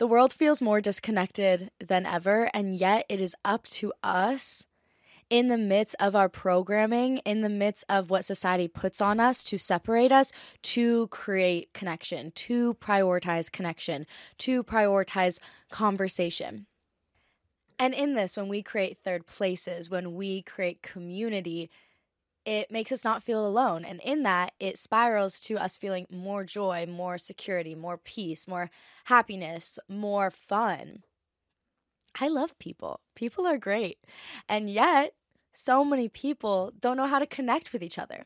The world feels more disconnected than ever, and yet it is up to us in the midst of our programming, in the midst of what society puts on us to separate us, to create connection, to prioritize connection, to prioritize conversation. And in this, when we create third places, when we create community, it makes us not feel alone. And in that, it spirals to us feeling more joy, more security, more peace, more happiness, more fun. I love people. People are great. And yet, so many people don't know how to connect with each other.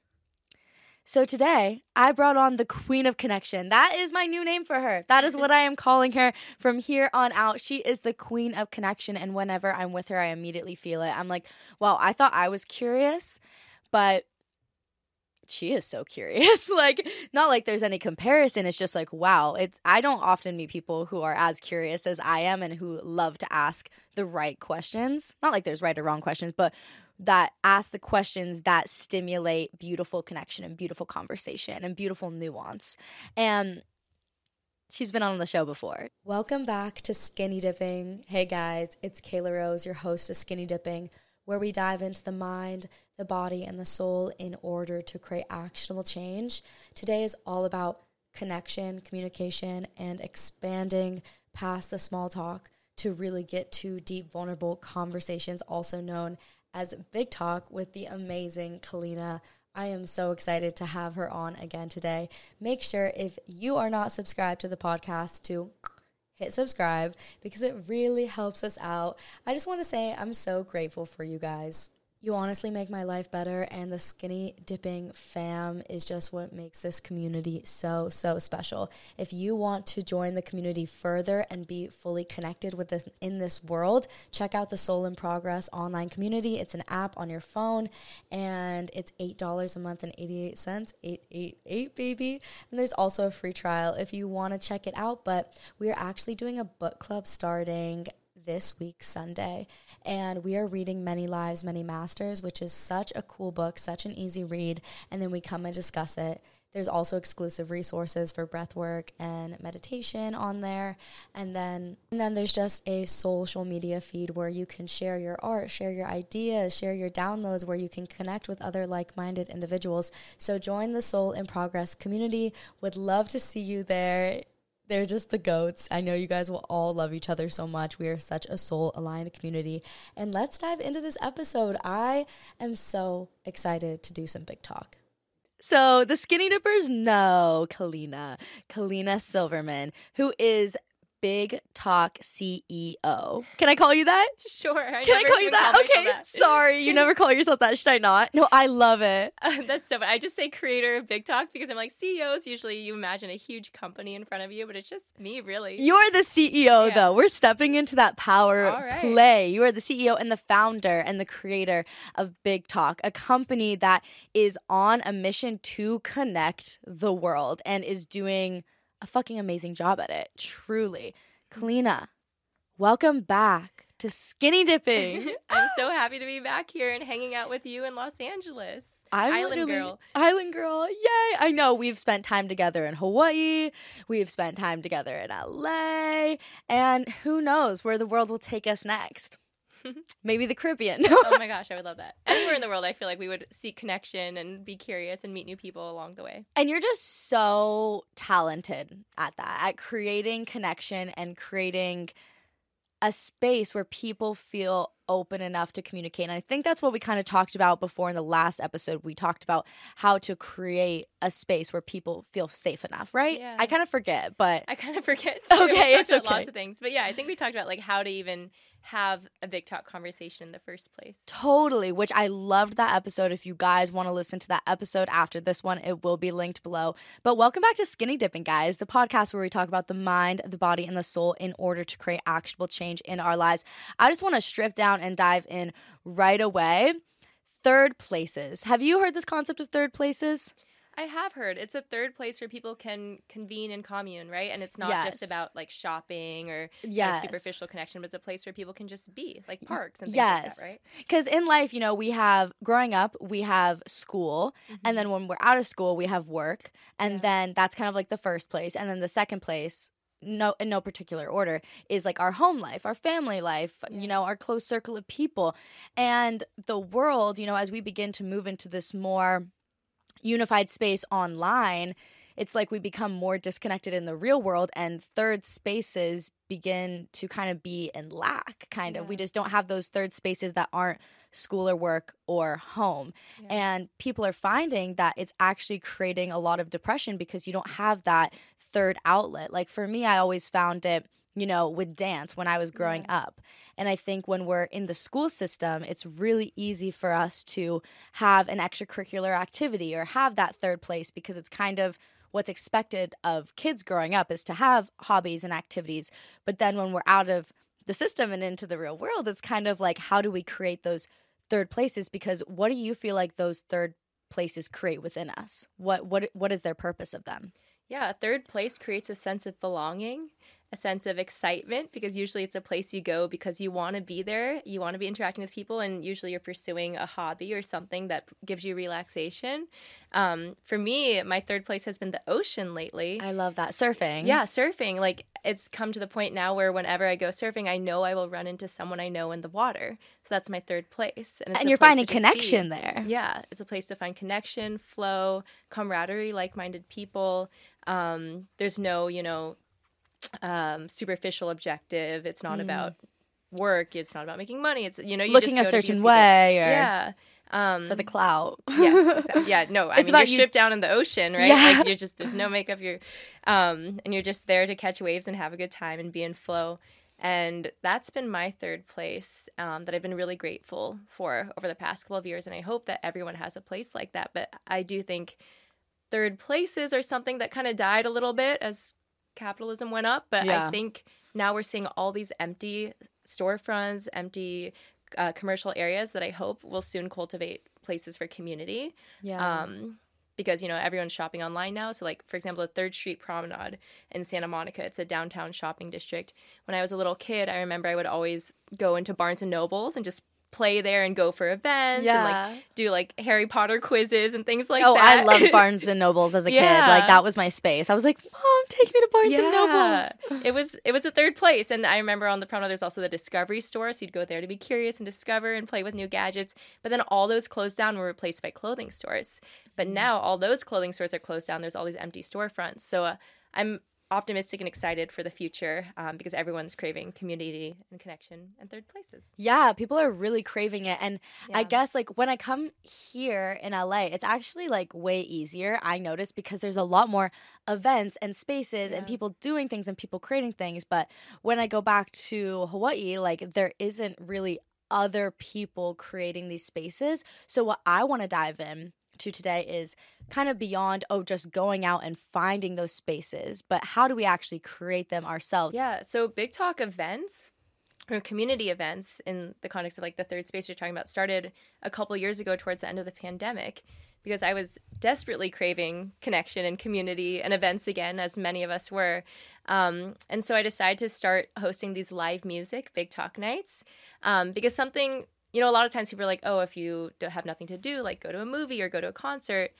So today, I brought on the Queen of Connection. That is my new name for her. That is what I am calling her from here on out. She is the Queen of Connection. And whenever I'm with her, I immediately feel it. I'm like, well, I thought I was curious but she is so curious. Like not like there's any comparison. It's just like wow it's i don't often meet people who are as curious as i am and who love to ask the right questions. Not like there's right or wrong questions but that ask the questions that stimulate beautiful connection and beautiful conversation and beautiful nuance. And She's been on the show before. Welcome back to Skinny Dipping. Hey guys, it's Kela Rose, your host of Skinny Dipping, where we dive into the mind, the body, and the soul in order to create actionable change. Today is all about connection, communication, and expanding past the small talk to really get to deep, vulnerable conversations, also known as Big Talk, with the amazing Kalina. I am so excited to have her on again today. Make sure if you are not subscribed to the podcast to hit subscribe because it really helps us out. I just want to say I'm so grateful for you guys. You honestly make my life better, and the skinny dipping fam is just what makes this community so, so special. If you want to join the community further and be fully connected with this in this world, check out the Soul in Progress online community. It's an app on your phone, and it's $8 a month and 88 cents. 888 baby. And there's also a free trial if you want to check it out. But we are actually doing a book club starting this week, Sunday. And we are reading Many Lives, Many Masters, which is such a cool book, such an easy read. And then we come and discuss it. There's also exclusive resources for breath work and meditation on there. And then and then there's just a social media feed where you can share your art, share your ideas, share your downloads where you can connect with other like-minded individuals. So join the Soul in Progress community. Would love to see you there they're just the goats. I know you guys will all love each other so much. We are such a soul aligned community. And let's dive into this episode. I am so excited to do some big talk. So, the Skinny Dippers know Kalina, Kalina Silverman, who is Big Talk CEO. Can I call you that? Sure. I Can I call you that? Okay. That. Sorry, you never call yourself that. Should I not? No, I love it. Uh, that's so funny. I just say creator of Big Talk because I'm like CEOs. Usually, you imagine a huge company in front of you, but it's just me, really. You're the CEO, yeah. though. We're stepping into that power right. play. You are the CEO and the founder and the creator of Big Talk, a company that is on a mission to connect the world and is doing a fucking amazing job at it. Truly. Mm. Kalina, welcome back to Skinny Dipping. I'm so happy to be back here and hanging out with you in Los Angeles. I'm Island girl. Island girl. Yay. I know we've spent time together in Hawaii. We've spent time together in LA. And who knows where the world will take us next? Maybe the Caribbean. oh my gosh, I would love that. Anywhere in the world, I feel like we would seek connection and be curious and meet new people along the way. and you're just so talented at that, at creating connection and creating a space where people feel open enough to communicate. And I think that's what we kind of talked about before in the last episode. We talked about how to create a space where people feel safe enough, right? Yeah. I kind of forget, but I kind of forget. Too. Okay, we talked it's about okay. Lots of things, but yeah, I think we talked about like how to even have a big talk conversation in the first place. Totally, which I loved that episode. If you guys want to listen to that episode after this one, it will be linked below. But welcome back to Skinny Dipping, guys, the podcast where we talk about the mind, the body, and the soul in order to create actionable change in our lives. I just want to strip down and dive in right away. Third places. Have you heard this concept of third places? I have heard it's a third place where people can convene and commune, right? And it's not Yes. just about like shopping or you know, superficial connection, but it's a place where people can just be, like parks and things yes. like that, right? Because in life, you know, we have growing up, we have school, and mm-hmm. then when we're out of school, we have work, and Yeah. then that's kind of like the first place, and then the second place. No, in no particular order, is like our home life, our family life, Yeah. you know, our close circle of people. And the world, you know, as we begin to move into this more unified space online, it's like we become more disconnected in the real world and third spaces begin to kind of be in lack kind of. We just don't have those third spaces that aren't school or work or home. Yeah. and people are finding that it's actually creating a lot of depression because you don't have that third outlet. Like for me i always found it you know with dance when i was growing up and I think when we're in the school system, it's really easy for us to have an extracurricular activity or have that third place because it's kind of what's expected of kids growing up is to have hobbies and activities. But then when we're out of the system and into the real world, it's kind of like how do we create those third places because what do you feel like those third places create within us? What what what is their purpose of them? Yeah, a third place creates a sense of belonging, a sense of excitement because usually it's a place you go because you want to be there, you want to be interacting with people, and usually you're pursuing a hobby or something that gives you relaxation. Um, for me, my third place has been the ocean lately. I love that surfing. Yeah, surfing. Like it's come to the point now where whenever I go surfing, I know I will run into someone I know in the water. So that's my third place. it's and you're finding be. connection there. Yeah, it's a place to find connection, flow, camaraderie, like-minded people. Um, there's no, you know, um, superficial objective. It's not about work. It's not about making money. It's you know, you Mm. Looking just a go to be certain way or Yeah. Um, for the clout. yes, exactly. yeah, no, I It's mean you're you- stripped down in the ocean, right? Yeah. Like you're just there's no makeup, you're um and you're just there to catch waves and have a good time and be in flow. And that's been my third place um, that I've been really grateful for over the past couple of years. And I hope that everyone has a place like that. But I do think third places are something that kind of died a little bit as capitalism went up. But Yeah. I think now we're seeing all these empty storefronts, empty uh, commercial areas that I hope will soon cultivate places for community. Yeah. Um, because you know everyone's shopping online now. So, like for example, the Third Street Promenade in Santa Monica, it's a downtown shopping district. When I was a little kid, I remember I would always go into Barnes and Nobles and just play there and go for events and like do like Harry Potter quizzes and things like oh, that. Oh, I loved Barnes and Nobles as a kid. Like that was my space. I was like, Mom, take me to Barnes and Nobles. it was it was a third place, and I remember on the promenade there's also the Discovery store, so you'd go there to be curious and discover and play with new gadgets. But then all those closed down were replaced by clothing stores. But Mm. now all those clothing stores are closed down. There's all these empty storefronts. So uh, I'm optimistic and excited for the future um, because everyone's craving community and connection and third places. Yeah, people are really craving it. And I guess like when I come here in LA, it's actually like way easier, I notice, because there's a lot more events and spaces and people doing things and people creating things. But when I go back to Hawaii, like there isn't really other people creating these spaces. So what I want to dive in to today is kind of beyond oh just going out and finding those spaces, but how do we actually create them ourselves? Yeah. So Big Talk events or community events in the context of like the third space you're talking about started a couple years ago towards the end of the pandemic because I was desperately craving connection and community and events again, as many of us were. Um, and so I decided to start hosting these live music, big talk nights, um, because something, you know, a lot of times people are like, oh, if you don't have nothing to do, like go to a movie or go to a concert.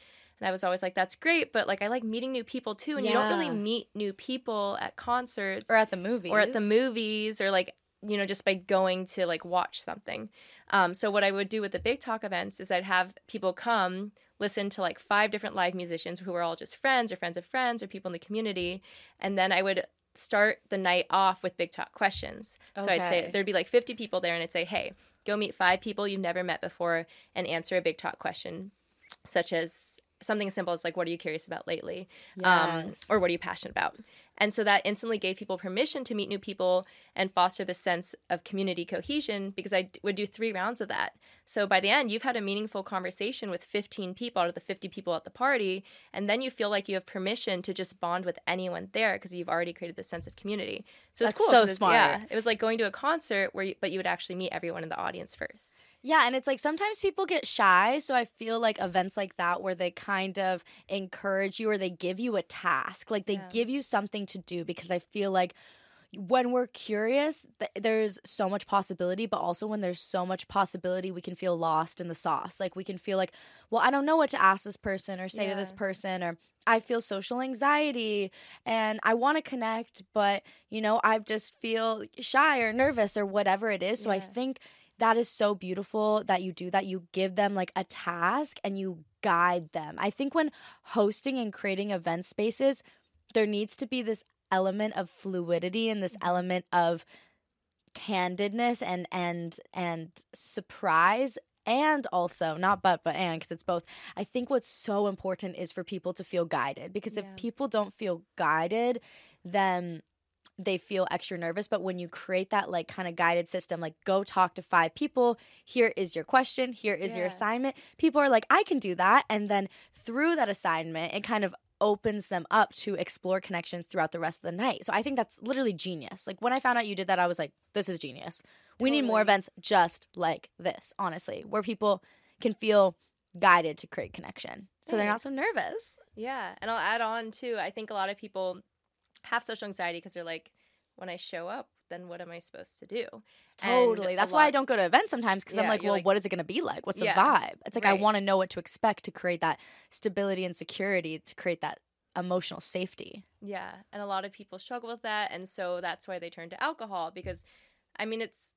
And I was always like, that's great, but like I like meeting new people too. And you don't really meet new people at concerts or at the movies. or at the movies or like you know just by going to like watch something um, so what i would do with the big talk events is i'd have people come listen to like five different live musicians who were all just friends or friends of friends or people in the community and then i would start the night off with big talk questions so i'd say there'd be like 50 people there and i'd say hey go meet five people you've never met before and answer a big talk question such as something as simple as like what are you curious about lately? Um, or what are you passionate about and so that instantly gave people permission to meet new people and foster the sense of community cohesion because I d- would do three rounds of that. So by the end, you've had a meaningful conversation with 15 people out of the 50 people at the party. And then you feel like you have permission to just bond with anyone there because you've already created this sense of community. So it's That's cool. so 'cause it's- smart. Yeah. It was like going to a concert where you, but you would actually meet everyone in the audience first. Yeah, and it's like sometimes people get shy, so I feel like events like that where they kind of encourage you or they give you a task, like they Yeah. give you something to do because I feel like when we're curious, th- there's so much possibility, but also when there's so much possibility, we can feel lost in the sauce. Like we can feel like, well, I don't know what to ask this person or say to this person, or I feel social anxiety and I want to connect, but you know, I just feel shy or nervous or whatever it is. So I think that is so beautiful that you do that. You give them like a task and you guide them. I think when hosting and creating event spaces, there needs to be this element of fluidity and this mm-hmm. element of candidness and and and surprise and also not but but and because it's both. I think what's so important is for people to feel guided because if people don't feel guided then they feel extra nervous. But when you create that like kind of guided system like go talk to five people here is your question here is your assignment people are like i can do that. And then through that assignment it kind of opens them up to explore connections throughout the rest of the night. So i think that's literally genius. Like when i found out you did that i was like this is genius. We need more events just like this honestly where people can feel guided to create connection. So they're not so nervous. Yeah, and I'll add on too. I think a lot of people have social anxiety because they're like, when I show up, then what am I supposed to do? Totally. a That's why I don't go to events sometimes because I'm like, well, like- what is it going to be like? What's the Yeah, vibe? It's like I want to know what to expect to create that stability and security to create that emotional safety. Yeah, and a lot of people struggle with that, and so that's why they turn to alcohol because, I mean, it's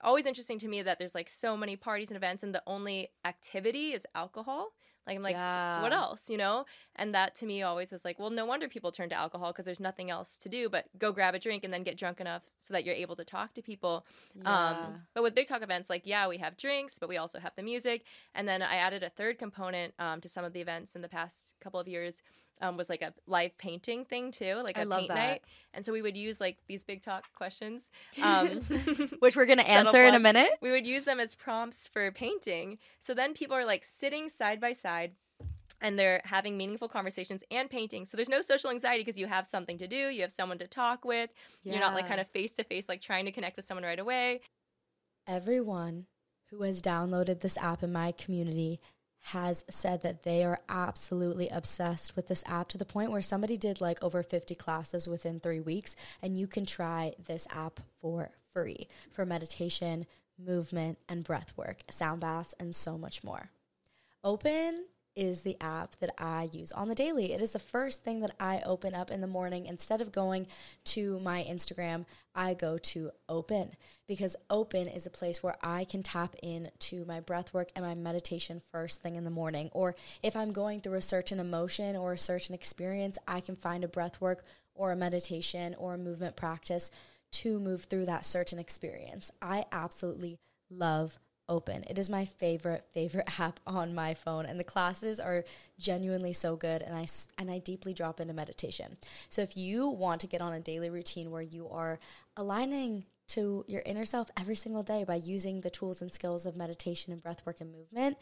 always interesting to me that there's like so many parties and events, and the only activity is alcohol. Like I'm like, what else, you know? And that to me always was like, well, no wonder people turn to alcohol because there's nothing else to do but go grab a drink and then get drunk enough so that you're able to talk to people. Um, but with big talk events, like yeah, we have drinks, but we also have the music. And then I added a third component um, to some of the events in the past couple of years. Um, was like a live painting thing too, like a I love paint that. night. And so we would use like these big talk questions, um, which we're going to answer in a minute. we would use them as prompts for painting. So then people are like sitting side by side and they're having meaningful conversations and painting. So there's no social anxiety because you have something to do, you have someone to talk with. You're not like kind of face to face, like trying to connect with someone right away. Everyone who has downloaded this app in my community has said that they are absolutely obsessed with this app to the point where somebody did like over 50 classes within three weeks. And you can try this app for free for meditation, movement, and breath work, sound baths, and so much more. Open is the app that I use on the daily. It is the first thing that I open up in the morning. Instead of going to my Instagram, I go to Open because Open is a place where I can tap into my breath work and my meditation first thing in the morning. Or if I'm going through a certain emotion or a certain experience, I can find a breath work or a meditation or a movement practice to move through that certain experience. I absolutely love Open. It is my favorite favorite app on my phone and the classes are genuinely so good and I and I deeply drop into meditation. So if you want to get on a daily routine where you are aligning to your inner self every single day by using the tools and skills of meditation and breathwork and movement,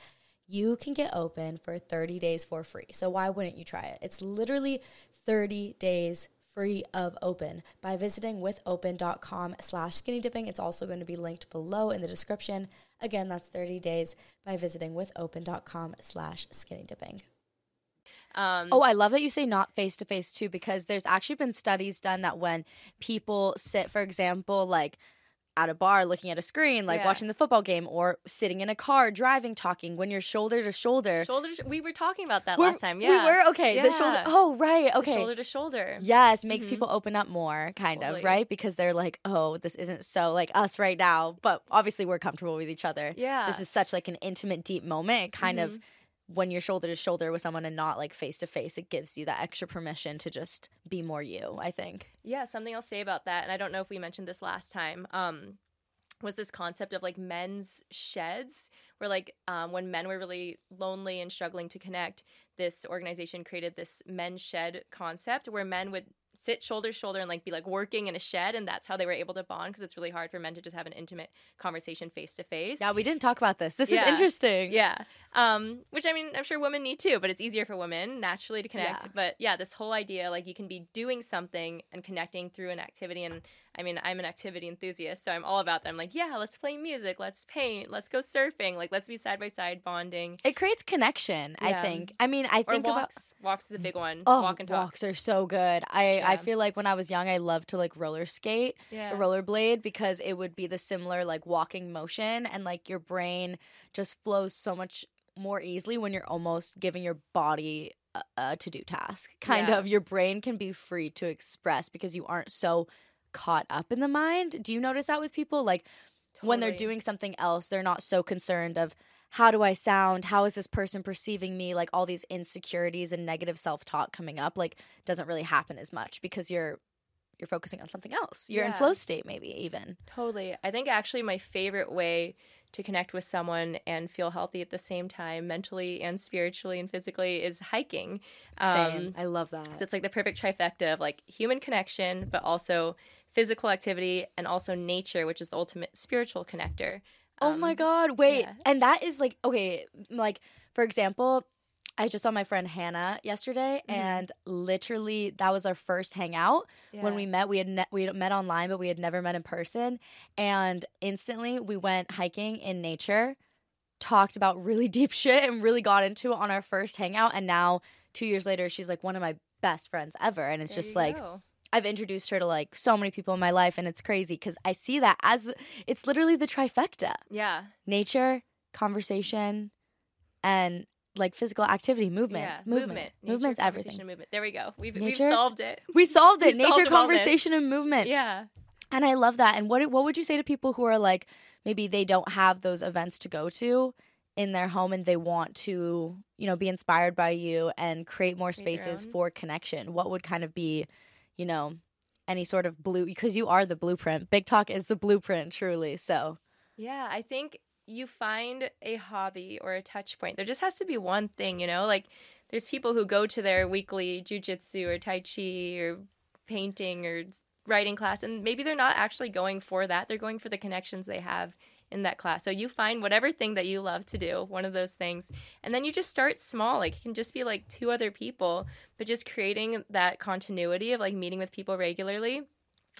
you can get open for 30 days for free. So why wouldn't you try it? It's literally 30 days free of open by visiting withopen.com slash skinny dipping it's also going to be linked below in the description again that's 30 days by visiting withopen.com slash skinny dipping. Um, oh, I love that you say not face to face too, because there's actually been studies done that when people sit, for example, like at a bar looking at a screen, like yeah. watching the football game, or sitting in a car driving, talking when you're shoulder to shoulder. Shoulder. To, we were talking about that we're, last time. Yeah, we were okay. Yeah. The shoulder. Oh, right. Okay. The shoulder to shoulder. Yes, makes mm-hmm. people open up more, kind totally. of right, because they're like, oh, this isn't so like us right now, but obviously we're comfortable with each other. Yeah, this is such like an intimate, deep moment. It kind mm-hmm. of when you're shoulder to shoulder with someone and not like face to face, it gives you that extra permission to just be more you, I think. Yeah, something I'll say about that, and I don't know if we mentioned this last time. Um, was this concept of like men's sheds where like um, when men were really lonely and struggling to connect this organization created this men's shed concept where men would sit shoulder to shoulder and like be like working in a shed and that's how they were able to bond because it's really hard for men to just have an intimate conversation face to face yeah we didn't talk about this this yeah. is interesting yeah um, which i mean i'm sure women need too but it's easier for women naturally to connect yeah. but yeah this whole idea like you can be doing something and connecting through an activity and I mean, I'm an activity enthusiast, so I'm all about that. I'm like, yeah, let's play music, let's paint, let's go surfing, like let's be side by side bonding. It creates connection, yeah. I think. I mean, I think walks. about walks is a big one. Oh, Walk walks are so good. I yeah. I feel like when I was young, I loved to like roller skate, yeah. rollerblade because it would be the similar like walking motion, and like your brain just flows so much more easily when you're almost giving your body a, to do task. Kind yeah. of your brain can be free to express because you aren't so caught up in the mind. Do you notice that with people? Like totally. when they're doing something else, they're not so concerned of how do I sound? How is this person perceiving me? Like all these insecurities and negative self-talk coming up like doesn't really happen as much because you're you're focusing on something else. You're yeah. in flow state maybe even. Totally. I think actually my favorite way to connect with someone and feel healthy at the same time, mentally and spiritually and physically, is hiking. Um, Same. I love that. So it's like the perfect trifecta of like human connection, but also physical activity and also nature, which is the ultimate spiritual connector. Um, oh my um, God. Wait. Yeah. And that is like, okay, like, for example, I just saw my friend Hannah yesterday, mm-hmm. and literally that was our first hangout. Yeah. When we met, we had ne- we had met online, but we had never met in person. And instantly, we went hiking in nature, talked about really deep shit, and really got into it on our first hangout. And now, two years later, she's like one of my best friends ever, and it's there just like. Go. I've introduced her to like so many people in my life, and it's crazy because I see that as the, it's literally the trifecta. Yeah. Nature, conversation, and like physical activity, movement, yeah, movement, movement. movement's everything. Movement. There we go. We've, Nature, we've solved it. We solved it. we Nature, solved conversation, and movement. Yeah. And I love that. And what what would you say to people who are like maybe they don't have those events to go to in their home and they want to you know be inspired by you and create more spaces for connection? What would kind of be you know, any sort of blue because you are the blueprint. Big Talk is the blueprint, truly. So, yeah, I think you find a hobby or a touch point. There just has to be one thing, you know, like there's people who go to their weekly jujitsu or tai chi or painting or writing class, and maybe they're not actually going for that. They're going for the connections they have in that class. So you find whatever thing that you love to do, one of those things, and then you just start small. Like it can just be like two other people, but just creating that continuity of like meeting with people regularly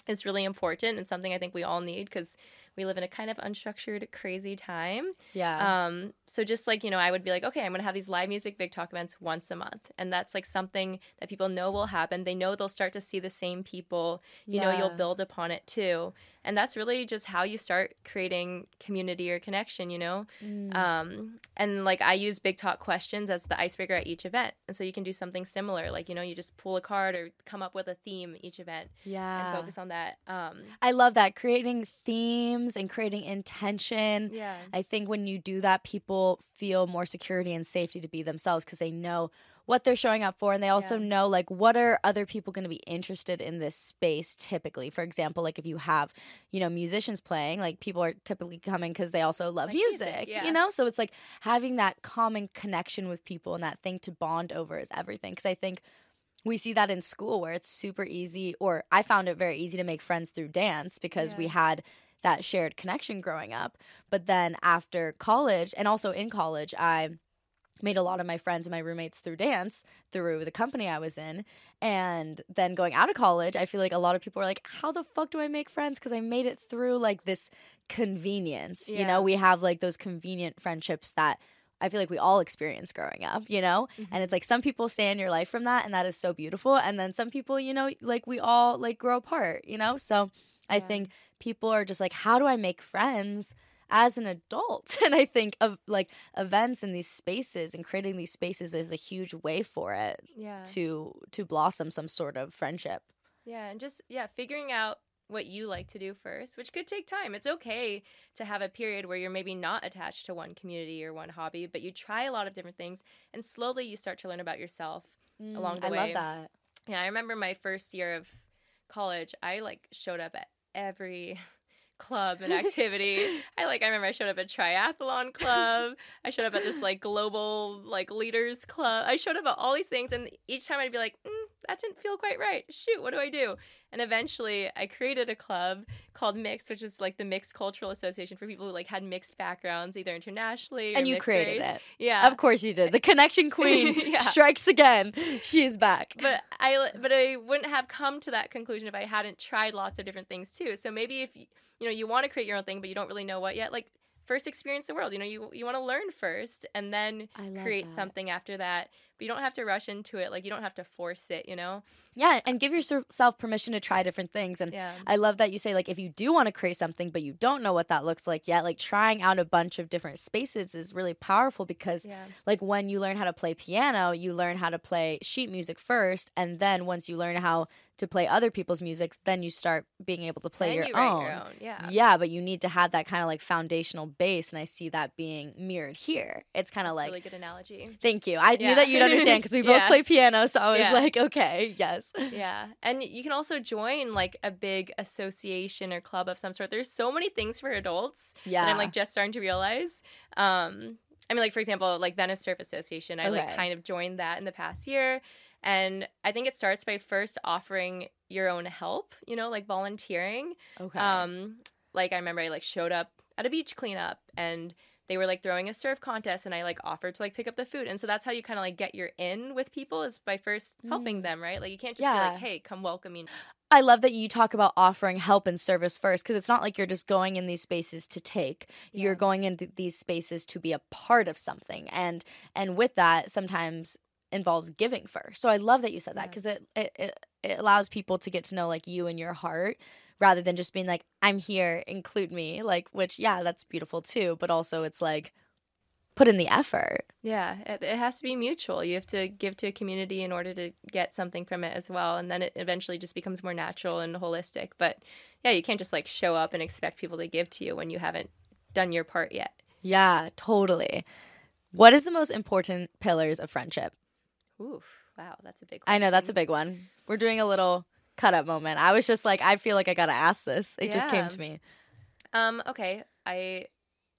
is really important and something I think we all need because we live in a kind of unstructured, crazy time. Yeah. Um, so just like, you know, I would be like, okay, I'm gonna have these live music big talk events once a month. And that's like something that people know will happen. They know they'll start to see the same people. You yeah. know, you'll build upon it too. And that's really just how you start creating community or connection, you know? Mm. Um, and like I use big talk questions as the icebreaker at each event. And so you can do something similar. Like, you know, you just pull a card or come up with a theme each event. Yeah. And focus on that. Um, I love that. Creating themes and creating intention. Yeah. I think when you do that, people feel more security and safety to be themselves because they know what they're showing up for and they also yeah. know like what are other people going to be interested in this space typically for example like if you have you know musicians playing like people are typically coming because they also love like music, music yeah. you know so it's like having that common connection with people and that thing to bond over is everything because i think we see that in school where it's super easy or i found it very easy to make friends through dance because yeah. we had that shared connection growing up. But then after college and also in college, I made a lot of my friends and my roommates through dance through the company I was in. And then going out of college, I feel like a lot of people are like, how the fuck do I make friends? Because I made it through like this convenience. You know, we have like those convenient friendships that I feel like we all experience growing up, you know? Mm-hmm. And it's like some people stay in your life from that and that is so beautiful. And then some people, you know, like we all like grow apart, you know? So I think people are just like, how do I make friends? As an adult and i think of like events in these spaces and creating these spaces is a huge way for it Yeah. to to blossom some sort of friendship Yeah, and just yeah, figuring out what you like to do first, which could take time. It's okay to have a period where you're maybe not attached to one community or one hobby, but you try a lot of different things and slowly you start to learn about yourself along the Mm, i way. love that Yeah, I remember my first year of college, I like showed up at every club and activity. I like I remember I showed up at triathlon club. I showed up at this like global like leaders club. I showed up at all these things and each time I'd be like, mm, that didn't feel quite right. Shoot, what do I do? And eventually I created a club called Mix, which is like the Mixed Cultural Association for people who like had mixed backgrounds either internationally or and you created race. it Yeah. of course you did the connection queen Yeah. strikes again she is back but I but I wouldn't have come to that conclusion if I hadn't tried lots of different things too. So maybe if you, you know you want to create your own thing but you don't really know what yet, like first experience the world. You know, you you want to learn first and then create that. something after that. But you don't have to rush into it. Like you don't have to force it, you know? yeah and uh give yourself permission to try different things and Yeah. I love that you say like if you do want to create something but you don't know what that looks like yet, like trying out a bunch of different spaces is really powerful because Yeah. like when you learn how to play piano, you learn how to play sheet music first and then once you learn how to play other people's music, then you start being able to play your, you own. your own. Yeah. Yeah, but you need to have that kind of like foundational base and I see that being mirrored here. It's kind of like really good analogy. Thank you. I knew that you'd understand because we both Yeah. play piano, so I was Yeah. like, okay, yes. Yeah. And you can also join like a big association or club of some sort. There's so many things for adults Yeah. that I'm like just starting to realize. Um, I mean, like for example, like Venice Surf Association, I like kind of joined that in the past year, and I think it starts by first offering your own help. You know, like volunteering. Okay. Um, like I remember I like showed up at a beach cleanup and they were like throwing a surf contest and I like offered to like pick up the food. And so that's how you kind of like get your in with people is by first helping them, right? Like you can't just be Mm. Like, hey, come welcome me. I love that you talk about offering help and service first because it's not like you're just going in these spaces to take. You're going into these spaces to be a part of something. And and with that sometimes involves giving first. So I love that you said that Yeah. because it, it it it allows people to get to know like you and your heart rather than just being like I'm here, include me. Like which yeah, that's beautiful too, but also it's like put in the effort. Yeah, it, it has to be mutual. You have to give to a community in order to get something from it as well. And then it eventually just becomes more natural and holistic. But yeah, you can't just like show up and expect people to give to you when you haven't done your part yet. Yeah, totally. What is the most important pillars of friendship? Oof. Wow, that's a big one. I know that's a big one. We're doing a little cut up moment. I was just like, I feel like I gotta ask this. It just came to me. Um, okay. I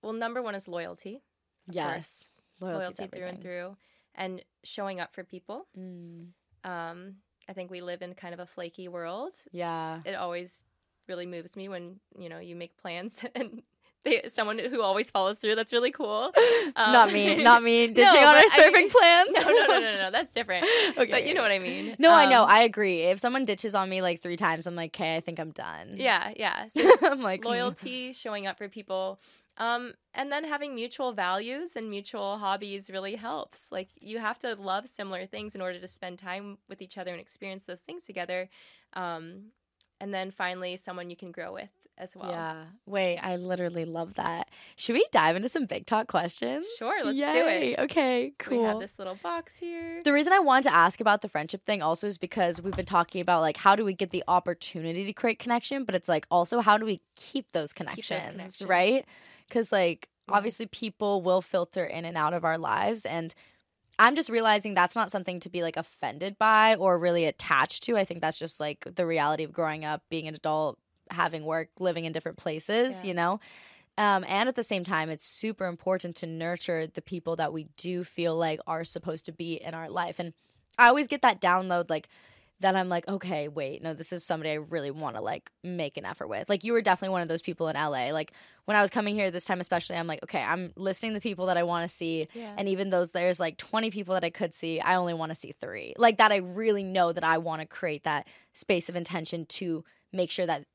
well, number one is loyalty. Yes. course. Loyalty's loyalty through and through. And showing up for people. Mm, Um, I think we live in kind of a flaky world. yeah. it always really moves me when you know you make plans and they, someone who always follows through. That's really cool. Um, not me. Not me. Ditching No, on our I surfing mean- plans. No, no, no, no, no. That's different. Okay. But you know what I mean. No, I know. Um, I agree. If someone ditches on me like three times, I'm like, okay, I think I'm done. yeah, yeah. So I'm like hmm. loyalty, showing up for people, um, and then having mutual values and mutual hobbies really helps. Like you have to love similar things in order to spend time with each other and experience those things together. Um, and then finally, someone you can grow with as well. Yeah. Wait, I literally love that. Should we dive into some big talk questions? Sure, let's do Yay. it. Okay, cool. We have this little box here. The reason I wanted to ask about the friendship thing also is because we've been talking about like how do we get the opportunity to create connection, but it's like also how do we keep those connections, connections. right? Because like Mhm. obviously people will filter in and out of our lives, and I'm just realizing that's not something to be like offended by or really attached to. I think that's just like the reality of growing up, being an adult, having work, living in different places, Yeah. you know. Um, and at the same time, it's super important to nurture the people that we do feel like are supposed to be in our life. And I always get that download like, that I'm like, okay, wait, no, this is somebody I really want to like make an effort with. Like you were definitely one of those people in LA. Like when I was coming here this time, especially, I'm like, okay, I'm listing the people that I want to see, Yeah. and even those there's like 20 people that I could see, I only want to see three. Like that, I really know that I want to create that space of intention to make sure that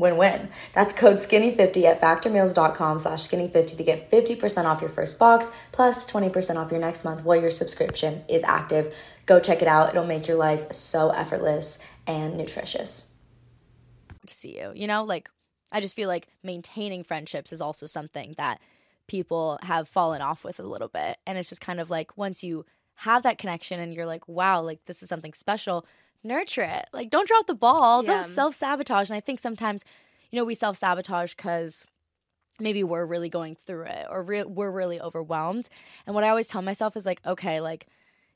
Win-win. That's code skinny50 at factormeals.com slash skinny50 to get 50% off your first box plus 20% off your next month while your subscription is active. Go check it out. It'll make your life so effortless and nutritious. to see you. You know, like I just feel like maintaining friendships is also something that people have fallen off with a little bit. And it's just kind of like once you have that connection and you're like, wow, like this is something special, nurture it. Like don't drop the ball. Yeah. Don't self sabotage. And I think sometimes, you know, we self sabotage because maybe we're really going through it or re- we're really overwhelmed. And what I always tell myself is like, okay, like,